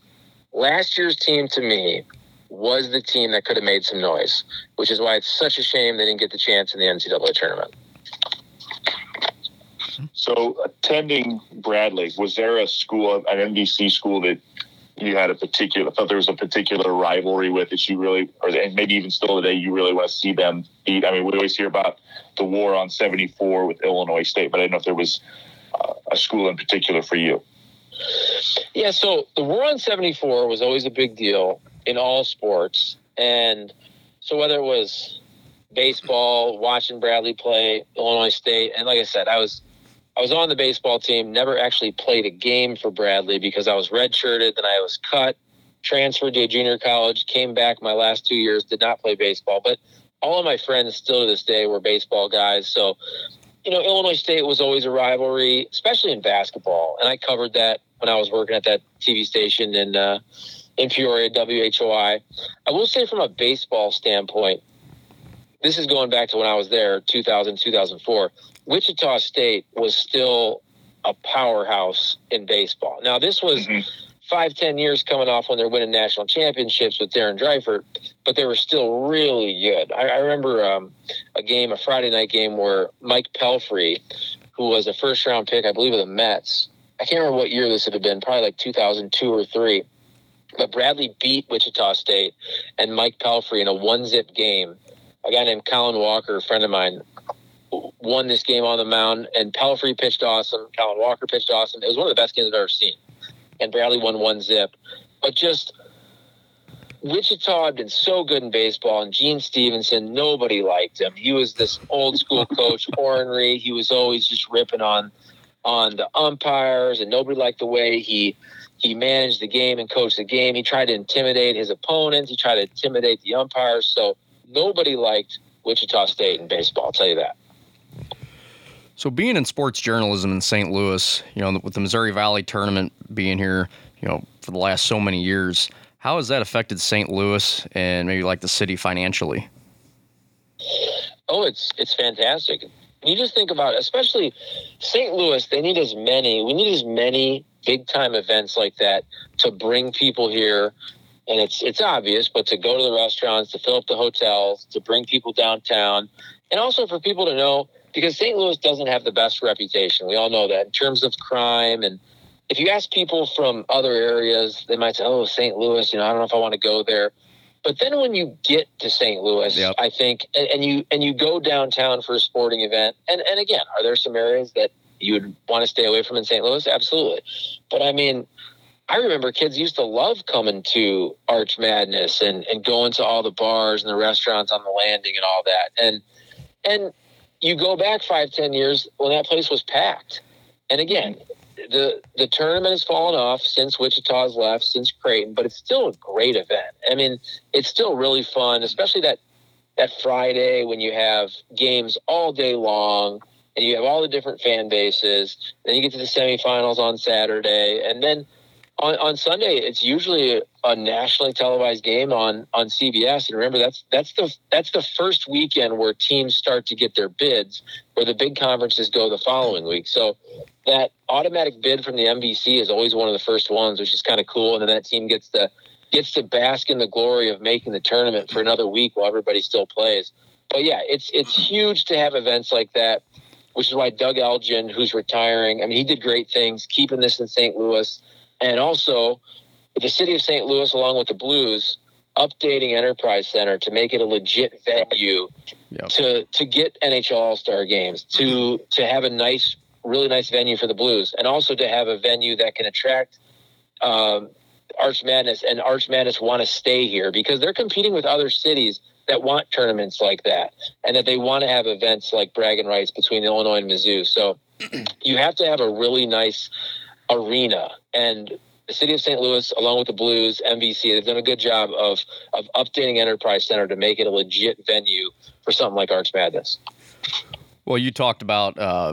last year's team to me was the team that could have made some noise, which is why it's such a shame they didn't get the chance in the NCAA tournament. So, attending Bradley, was there a school, an MVC school that you had a particular, thought there was a particular rivalry with that you really, or maybe even still today, you really want to see them beat? I mean, we always hear about the war on 74 with Illinois State, but I didn't know if there was uh, a school in particular for you. Yeah, so the war on 74 was always a big deal in all sports. And so whether it was baseball, watching Bradley play Illinois State, and like I said, I was I was on the baseball team, never actually played a game for Bradley because I was redshirted, then I was cut, transferred to a junior college, came back my last two years, did not play baseball. But all of my friends still to this day were baseball guys. So, you know, Illinois State was always a rivalry, especially in basketball. And I covered that when I was working at that TV station and uh, in Peoria, WHOI. I will say from a baseball standpoint, this is going back to when I was there, 2000, 2004. Wichita State was still a powerhouse in baseball. Now, this was Mhm. five, ten years coming off when they're winning national championships with Darren Dreifort, but they were still really good. I, I remember um, a game, a Friday night game, where Mike Pelfrey, who was a first round pick, I believe, of the Mets, I can't remember what year this would have been, probably like 2002 or three. But Bradley beat Wichita State and Mike Pelfrey in a one zip game. A guy named Colin Walker, a friend of mine, won this game on the mound, and Pelfrey pitched awesome. Colin Walker pitched awesome. It was one of the best games I've ever seen. And Bradley won one zip. But just Wichita had been so good in baseball, and Gene Stephenson, nobody liked him. He was this old school coach, ornery. He was always just ripping on on the umpires, and nobody liked the way he he managed the game and coached the game. He tried to intimidate his opponents. He tried to intimidate the umpires. So nobody liked Wichita State in baseball. I'll tell you that. So being in sports journalism in St. Louis, you know, with the Missouri Valley tournament being here, you know, for the last so many years, how has that affected St. Louis and maybe like the city financially? Oh, it's it's fantastic. You just think about, especially St. Louis. They need as many. We need as many big time events like that to bring people here. And it's it's obvious, but to go to the restaurants, to fill up the hotels, to bring people downtown, and also for people to know because St. Louis doesn't have the best reputation. We all know that in terms of crime. And if you ask people from other areas, they might say, "Oh, St. Louis, you know, I don't know if I want to go there." But then when you get to St. Louis, Yep. I think, and, and you and you go downtown for a sporting event, and and again, are there some areas that you would want to stay away from in St. Louis? Absolutely. But I mean, I remember kids used to love coming to Arch Madness and and going to all the bars and the restaurants on the landing and all that, and and you go back five ten years when that place was packed, and again. The the tournament has fallen off since Wichita's left, since Creighton, but it's still a great event. I mean, it's still really fun, especially that that Friday when you have games all day long and you have all the different fan bases. Then you get to the semifinals on Saturday, and then on, on Sunday it's usually a nationally televised game on on CBS. And remember, that's that's the that's the first weekend where teams start to get their bids, where the big conferences go the following week. So that automatic bid from the MVC is always one of the first ones, which is kind of cool. And then that team gets to gets to bask in the glory of making the tournament for another week while everybody still plays. But yeah, it's it's huge to have events like that, which is why Doug Elgin, who's retiring, I mean, he did great things keeping this in St. Louis, and also the city of St. Louis, along with the Blues, updating Enterprise Center to make it a legit venue Yep. to to get NHL All Star games, to to have a nice, really nice venue for the Blues, and also to have a venue that can attract um, Arch Madness and Arch Madness want to stay here because they're competing with other cities that want tournaments like that and that they want to have events like bragging rights between Illinois and Mizzou. So you have to have a really nice arena and the city of St. Louis, along with the Blues, MVC, they've done a good job of of updating Enterprise Center to make it a legit venue for something like Arch Madness. Well, you talked about uh,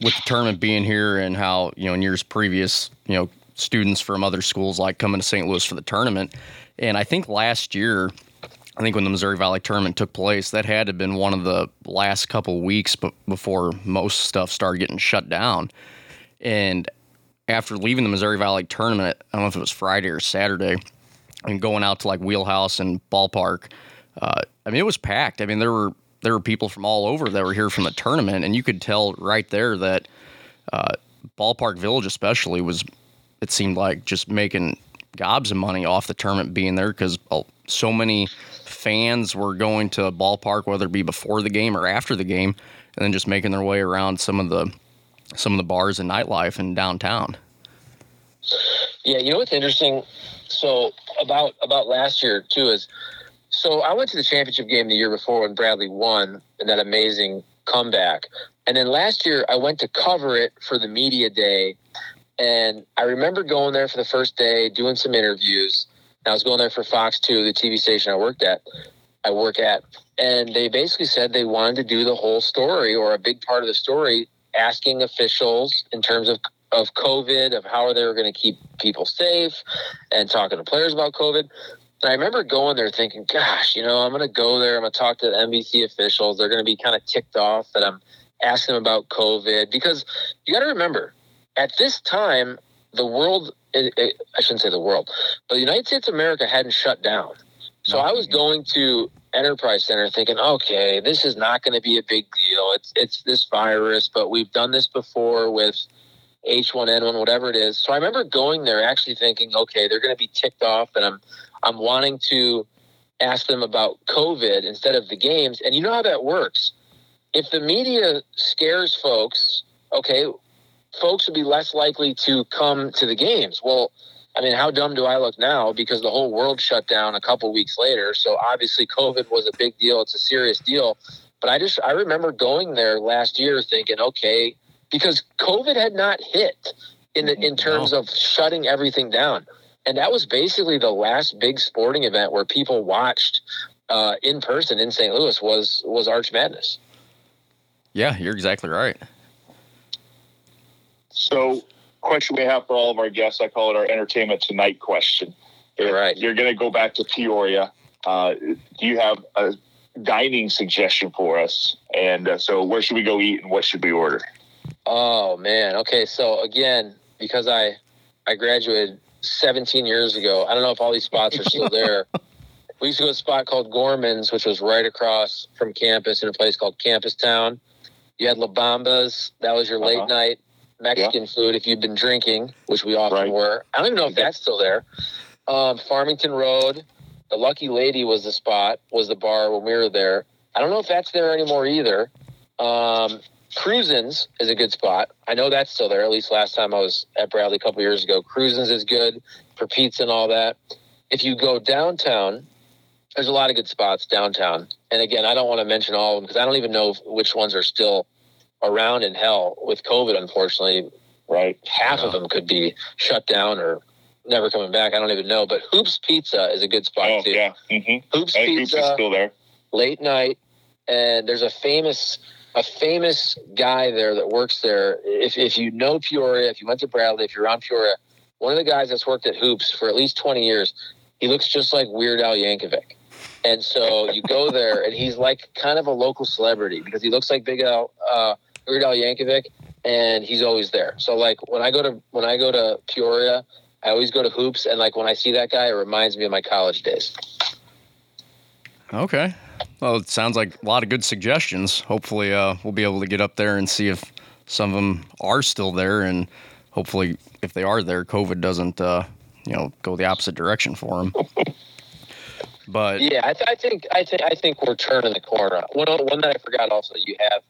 with the tournament being here and how you know in years previous, you know, students from other schools like coming to St. Louis for the tournament, and I think last year. I think when the Missouri Valley tournament took place, that had to have been one of the last couple weeks before most stuff started getting shut down. And after leaving the Missouri Valley tournament, I don't know if it was Friday or Saturday, and going out to like Wheelhouse and Ballpark, uh, I mean, it was packed. I mean, there were there were people from all over that were here from the tournament, and you could tell right there that uh, Ballpark Village, especially, was it seemed like just making gobs of money off the tournament being there because so many fans were going to a Ballpark, whether it be before the game or after the game, and then just making their way around some of the some of the bars and nightlife in downtown. Yeah, you know what's interesting? So about about last year too is so I went to the championship game the year before when Bradley won in that amazing comeback. And then last year I went to cover it for the media day. And I remember going there for the first day, doing some interviews. I was going there for Fox 2, the TV station I worked at. I work at. And they basically said they wanted to do the whole story or a big part of the story asking officials in terms of of COVID, of how they were going to keep people safe, and talking to players about COVID. And I remember going there thinking, gosh, you know, I'm going to go there. I'm going to talk to the MVC officials. They're going to be kind of ticked off that I'm asking them about COVID because you got to remember, at this time, the world, it, it, I shouldn't say the world, but the United States of America hadn't shut down. So I was mm-hmm. going to Enterprise Center thinking, okay, this is not going to be a big deal. It's it's this virus, but we've done this before with H1N1, whatever it is. So I remember going there actually thinking, okay, they're going to be ticked off and I'm I'm wanting to ask them about COVID instead of the games. And you know how that works. If the media scares folks, okay, folks would be less likely to come to the games. Well, I mean, how dumb do I look now? Because the whole world shut down a couple weeks later. So obviously, COVID was a big deal. It's a serious deal. But I just I remember going there last year thinking, okay, because COVID had not hit in the, in terms of shutting everything down, and that was basically the last big sporting event where people watched uh, in person in St. Louis was was Arch Madness. Yeah, you're exactly right. So question we have for all of our guests. I call it our entertainment tonight question. You're right. You're going to go back to Peoria. Uh, do you have a dining suggestion for us? And uh, so, where should we go eat, and what should we order? Oh man. Okay. So again, because I I graduated 17 years ago, I don't know if all these spots are still there. we used to go to a spot called Gorman's, which was right across from campus in a place called Campus Town. You had La Bamba's. That was your late uh-huh. night Mexican yeah. food if you've been drinking, which we often right. were. I don't even know if that's still there. Um, Farmington Road, the Lucky Lady was the spot, was the bar when we were there. I don't know if that's there anymore either. Um, Cruisins is a good spot. I know that's still there. At least last time I was at Bradley a couple years ago. Cruisins is good for pizza and all that. If you go downtown, there's a lot of good spots downtown. And again, I don't want to mention all of them because I don't even know which ones are still around in hell with COVID, unfortunately, right? Half of them could be shut down or never coming back. I don't even know. But Hoops Pizza is a good spot oh, too. Yeah. Mm-hmm. Hoops Pizza Hoops is still there. Late night, and there's a famous a famous guy there that works there. If if you know Peoria, if you went to Bradley, if you're around Peoria, one of the guys that's worked at Hoops for at least 20 years, he looks just like Weird Al Yankovic. And so you go there, and he's like kind of a local celebrity because he looks like Big Al. Uh, Weird Al Yankovic, and he's always there. So like when I go to when I go to Peoria, I always go to hoops, and like when I see that guy, it reminds me of my college days. Okay. Well, it sounds like a lot of good suggestions. Hopefully, uh, we'll be able to get up there and see if some of them are still there, and hopefully, if they are there, COVID doesn't, uh, you know, go the opposite direction for them. But yeah, I, th- I think I think I think we're turning the corner. One one that I forgot also, you have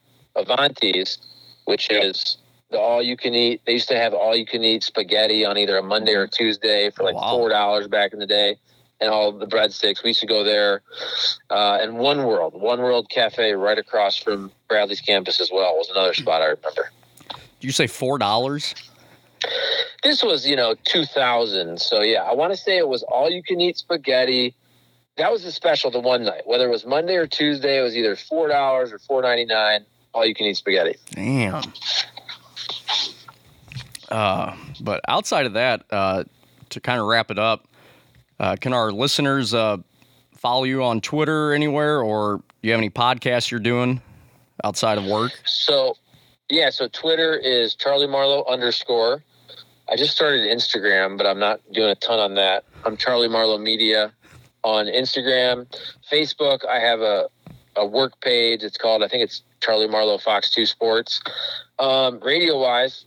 Avanti's, which is the all you can eat. They used to have all you can eat spaghetti on either a Monday or Tuesday for like Wow. four dollars back in the day, and all the breadsticks. We used to go there. Uh, and One World, One World Cafe, right across from Bradley's campus as well, was another spot I remember. Did you say four dollars? This was, you know, 2000. So yeah, I want to say it was all you can eat spaghetti. That was the special the one night. Whether it was Monday or Tuesday, it was either four dollars or four ninety nine. All you can eat spaghetti. Damn. Uh, but outside of that, uh, to kind of wrap it up, uh, can our listeners uh, follow you on Twitter anywhere, or do you have any podcasts you're doing outside of work? So, yeah, so Twitter is Charlie Marlow underscore. I just started Instagram, but I'm not doing a ton on that. I'm Charlie Marlow Media on Instagram. Facebook, I have a, a work page. It's called, I think it's Charlie Marlow Fox 2 Sports. Um, radio wise,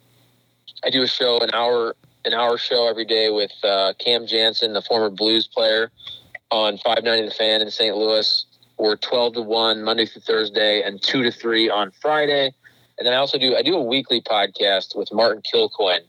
I do a show, an hour an hour show every day with uh, Cam Janssen, the former Blues player, on 590 The Fan in St. Louis. We're 12 to 1 Monday through Thursday and 2 to 3 on Friday. And then I also do I do a weekly podcast with Martin Kilcoyne,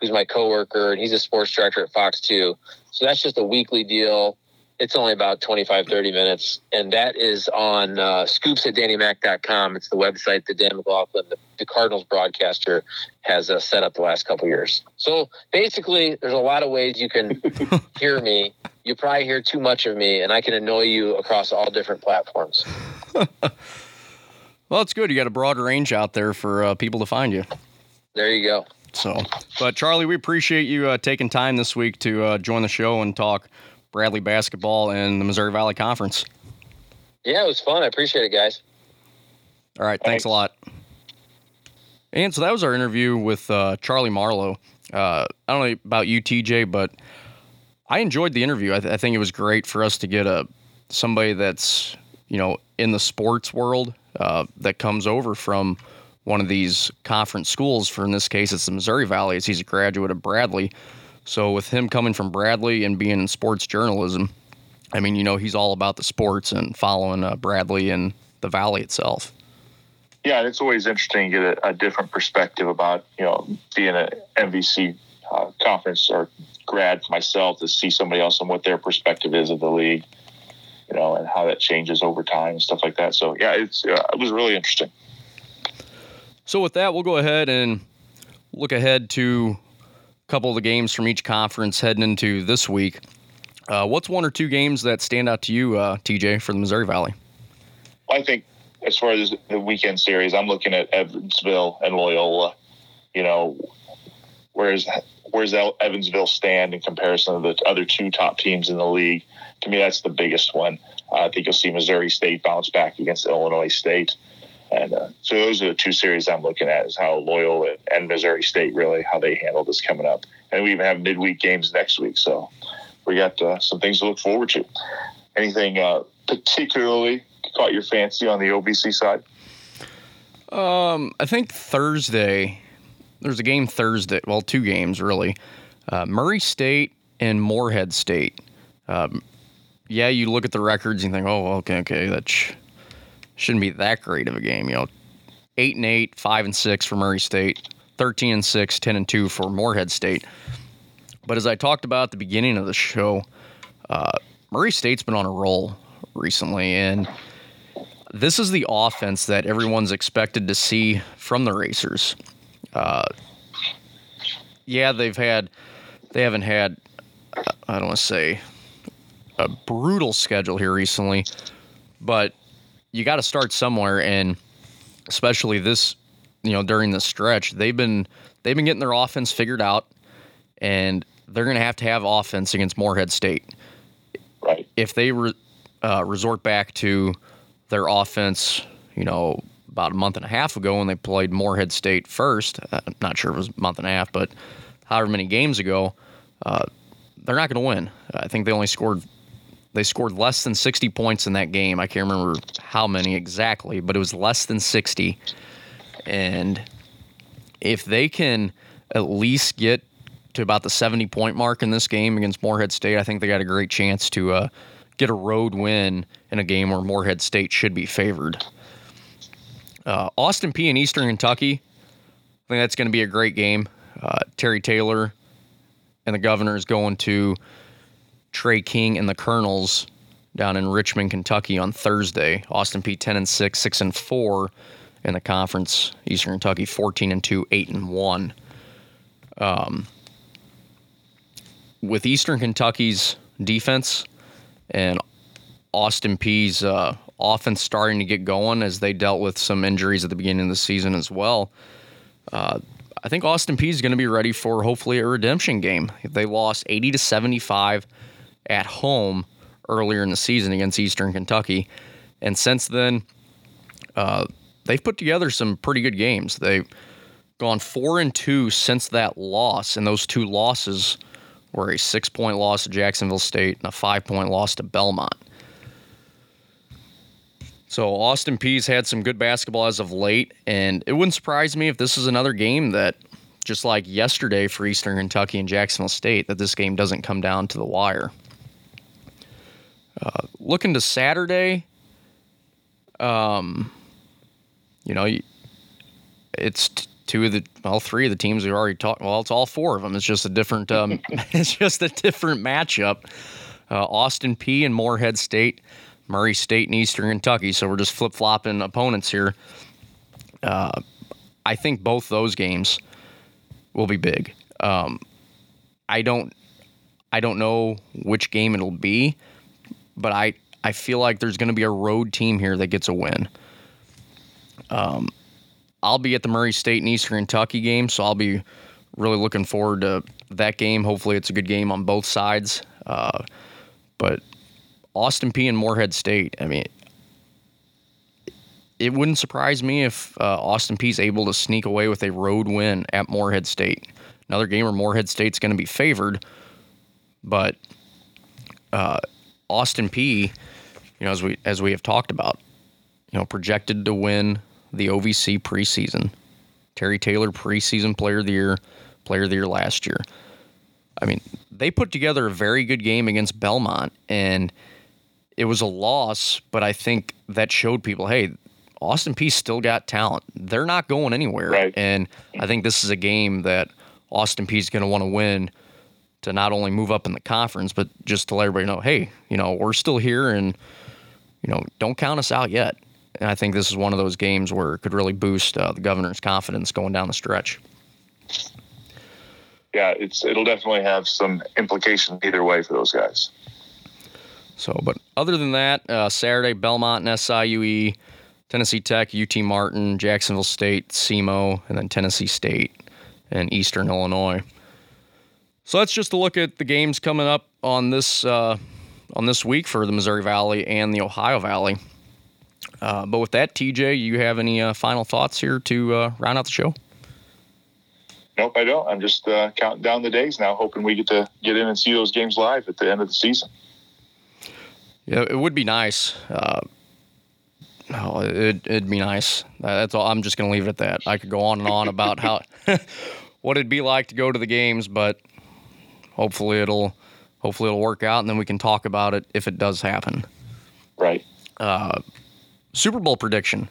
who's my coworker, and he's a sports director at Fox 2. So that's just a weekly deal. It's only about 25, 30 minutes. And that is on uh, scoops at dannymac.com. It's the website that Dan McLaughlin, the, the Cardinals broadcaster, has uh, set up the last couple years. So basically, there's a lot of ways you can hear me. You probably hear too much of me, and I can annoy you across all different platforms. Well, it's good. You got a broad range out there for uh, people to find you. There you go. So, but Charlie, we appreciate you uh, taking time this week to uh, join the show and talk Bradley basketball and the Missouri Valley Conference. Yeah, it was fun. I appreciate it, guys. All right, thanks, Thanks. a lot. And so that was our interview with uh, Charlie Marlow. Uh, I don't know about you, TJ, but I enjoyed the interview. I, th- I think it was great for us to get a somebody that's you know in the sports world uh, that comes over from one of these conference schools. For in this case, it's the Missouri Valley. As he's a graduate of Bradley, so with him coming from Bradley and being in sports journalism, I mean, you know, he's all about the sports and following uh, Bradley and the Valley itself. Yeah, it's always interesting to get a, a different perspective about you know being an MVC uh, conference or grad for myself to see somebody else and what their perspective is of the league, you know, and how that changes over time and stuff like that. So yeah, it's uh, it was really interesting. So with that, we'll go ahead and look ahead to couple of the games from each conference heading into this week. Uh, what's one or two games that stand out to you, uh, TJ, for the Missouri Valley? I think as far as the weekend series, I'm looking at Evansville and Loyola. You know, where's where's Evansville stand in comparison to the other two top teams in the league? To me, that's the biggest one. Uh, I think you'll see Missouri State bounce back against Illinois State, and uh, so those are the two series I'm looking at: is how Loyal and Missouri State really how they handle this coming up. And we even have midweek games next week, so we got uh, some things to look forward to. Anything uh, particularly caught your fancy on the OVC side? Um, I think Thursday. There's a game Thursday. Well, two games really. Uh, Murray State and Morehead State. Um, yeah, you look at the records and think, oh, okay, okay, that's shouldn't be that great of a game. You know, eight and eight, five and six for Murray State, thirteen and six, 10 and two for Morehead State. But as I talked about at the beginning of the show, uh, Murray State's been on a roll recently, and this is the offense that everyone's expected to see from the Racers. Uh, yeah, they've had, they haven't had, I don't want to say, a brutal schedule here recently, but you got to start somewhere, and especially this, you know, during the stretch, they've been they've been getting their offense figured out, and they're going to have to have offense against Morehead State Right. if they re, uh, resort back to their offense, you know, about a month and a half ago when they played Morehead State first, uh, I'm not sure if it was a month and a half, but however many games ago, uh, they're not going to win. I think they only scored they scored less than 60 points in that game. I can't remember how many exactly, but it was less than 60. And if they can at least get to about the 70 point mark in this game against Morehead State, I think they got a great chance to uh, get a road win in a game where Morehead State should be favored. Uh, Austin Peay and Eastern Kentucky. I think that's going to be a great game. Uh, Terry Taylor and the governor is going to Tre King and the Colonels down in Richmond, Kentucky on Thursday. Austin Peay 10 and 6, 6 and 4 in the conference. Eastern Kentucky 14 and 2, 8 and 1. Um, with Eastern Kentucky's defense and Austin Peay's uh, offense starting to get going as they dealt with some injuries at the beginning of the season as well. Uh, I think Austin Peay is going to be ready for hopefully a redemption game. They lost 80 to 75 at home earlier in the season against Eastern Kentucky, and since then, uh, they've put together some pretty good games. They've gone four and two since that loss, and those two losses were a six point loss to Jacksonville State and a five point loss to Belmont. So Austin Peay's had some good basketball as of late, and it wouldn't surprise me if this is another game that, just like yesterday for Eastern Kentucky and Jacksonville State, that this game doesn't come down to the wire. Uh, looking to Saturday, um, you know, it's two of the well, three of the teams we've already talked. Well, it's all four of them. It's just a different. Um, it's just a different matchup. Uh, Austin Peay and Morehead State, Murray State and Eastern Kentucky. So we're just flip flopping opponents here. Uh, I think both those games will be big. Um, I don't. I don't know which game it'll be, but I I feel like there's going to be a road team here that gets a win. Um, I'll be at the Murray State and Eastern Kentucky game, so I'll be really looking forward to that game. Hopefully, it's a good game on both sides. Uh, but Austin Peay and Morehead State, I mean, it wouldn't surprise me if uh, Austin Peay is able to sneak away with a road win at Morehead State. Another game where Morehead State's going to be favored, but uh, Austin Peay, you know, as we as we have talked about, you know, projected to win the OVC preseason. Terry Taylor, preseason player of the year, player of the year last year. I mean, they put together a very good game against Belmont, and it was a loss, but I think that showed people, hey, Austin Peay still got talent. They're not going anywhere. Right. And I think this is a game that Austin Peay is going to want to win to not only move up in the conference, but just to let everybody know, hey, you know, we're still here and, you know, don't count us out yet. And I think this is one of those games where it could really boost uh, the governor's confidence going down the stretch. Yeah, it's it'll definitely have some implications either way for those guys. So, but other than that, uh, Saturday, Belmont and SIUE, Tennessee Tech, UT Martin, Jacksonville State, SEMO, and then Tennessee State and Eastern Illinois. So that's just a look at the games coming up on this uh, on this week for the Missouri Valley and the Ohio Valley. Uh, but with that, TJ, you have any uh, final thoughts here to uh, round out the show? Nope, I don't. I'm just uh, counting down the days now, hoping we get to get in and see those games live at the end of the season. Yeah, it would be nice. Uh, no, it, it'd be nice. That's all. I'm just going to leave it at that. I could go on and on about how what it'd be like to go to the games, but hopefully it'll hopefully it'll work out, and then we can talk about it if it does happen. Right. Uh, Super Bowl prediction.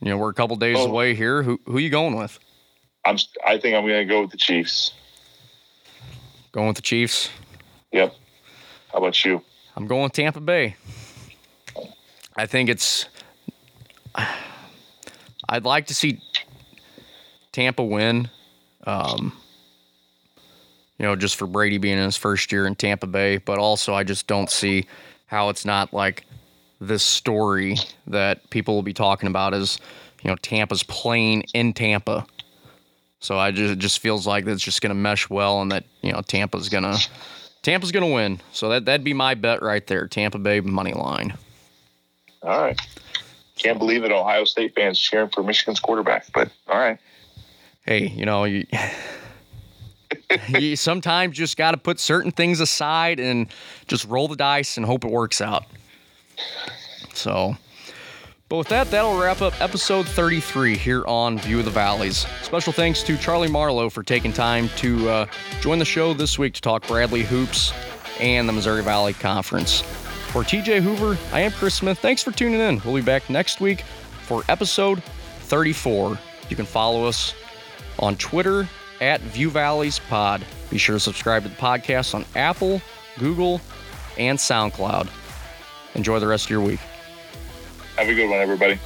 You know, we're a couple days Oh. away here. Who who you going with? I'm. I think I'm going to go with the Chiefs. Going with the Chiefs. Yep. How about you? I'm going with Tampa Bay. I think it's. I'd like to see Tampa win. Um, you know, just for Brady being in his first year in Tampa Bay, but also I just don't see how it's not like this story that people will be talking about is, you know, Tampa's playing in Tampa. So I just it just feels like it's just going to mesh well, and that you know Tampa's gonna Tampa's gonna win. So that that'd be my bet right there. Tampa Bay money line. All right. Can't believe it. Ohio State fans cheering for Michigan's quarterback, but all right. Hey, you know you. You sometimes just got to put certain things aside and just roll the dice and hope it works out. So, but with that, that'll wrap up episode 33 here on View of the Valleys. Special thanks to Charlie Marlow for taking time to uh, join the show this week to talk Bradley Hoops and the Missouri Valley Conference. For TJ Hoover, I am Chris Smith. Thanks for tuning in. We'll be back next week for episode 34. You can follow us on Twitter at View Valleys Pod. Be sure to subscribe to the podcast on Apple, Google, and SoundCloud. Enjoy the rest of your week. Have a good one, everybody.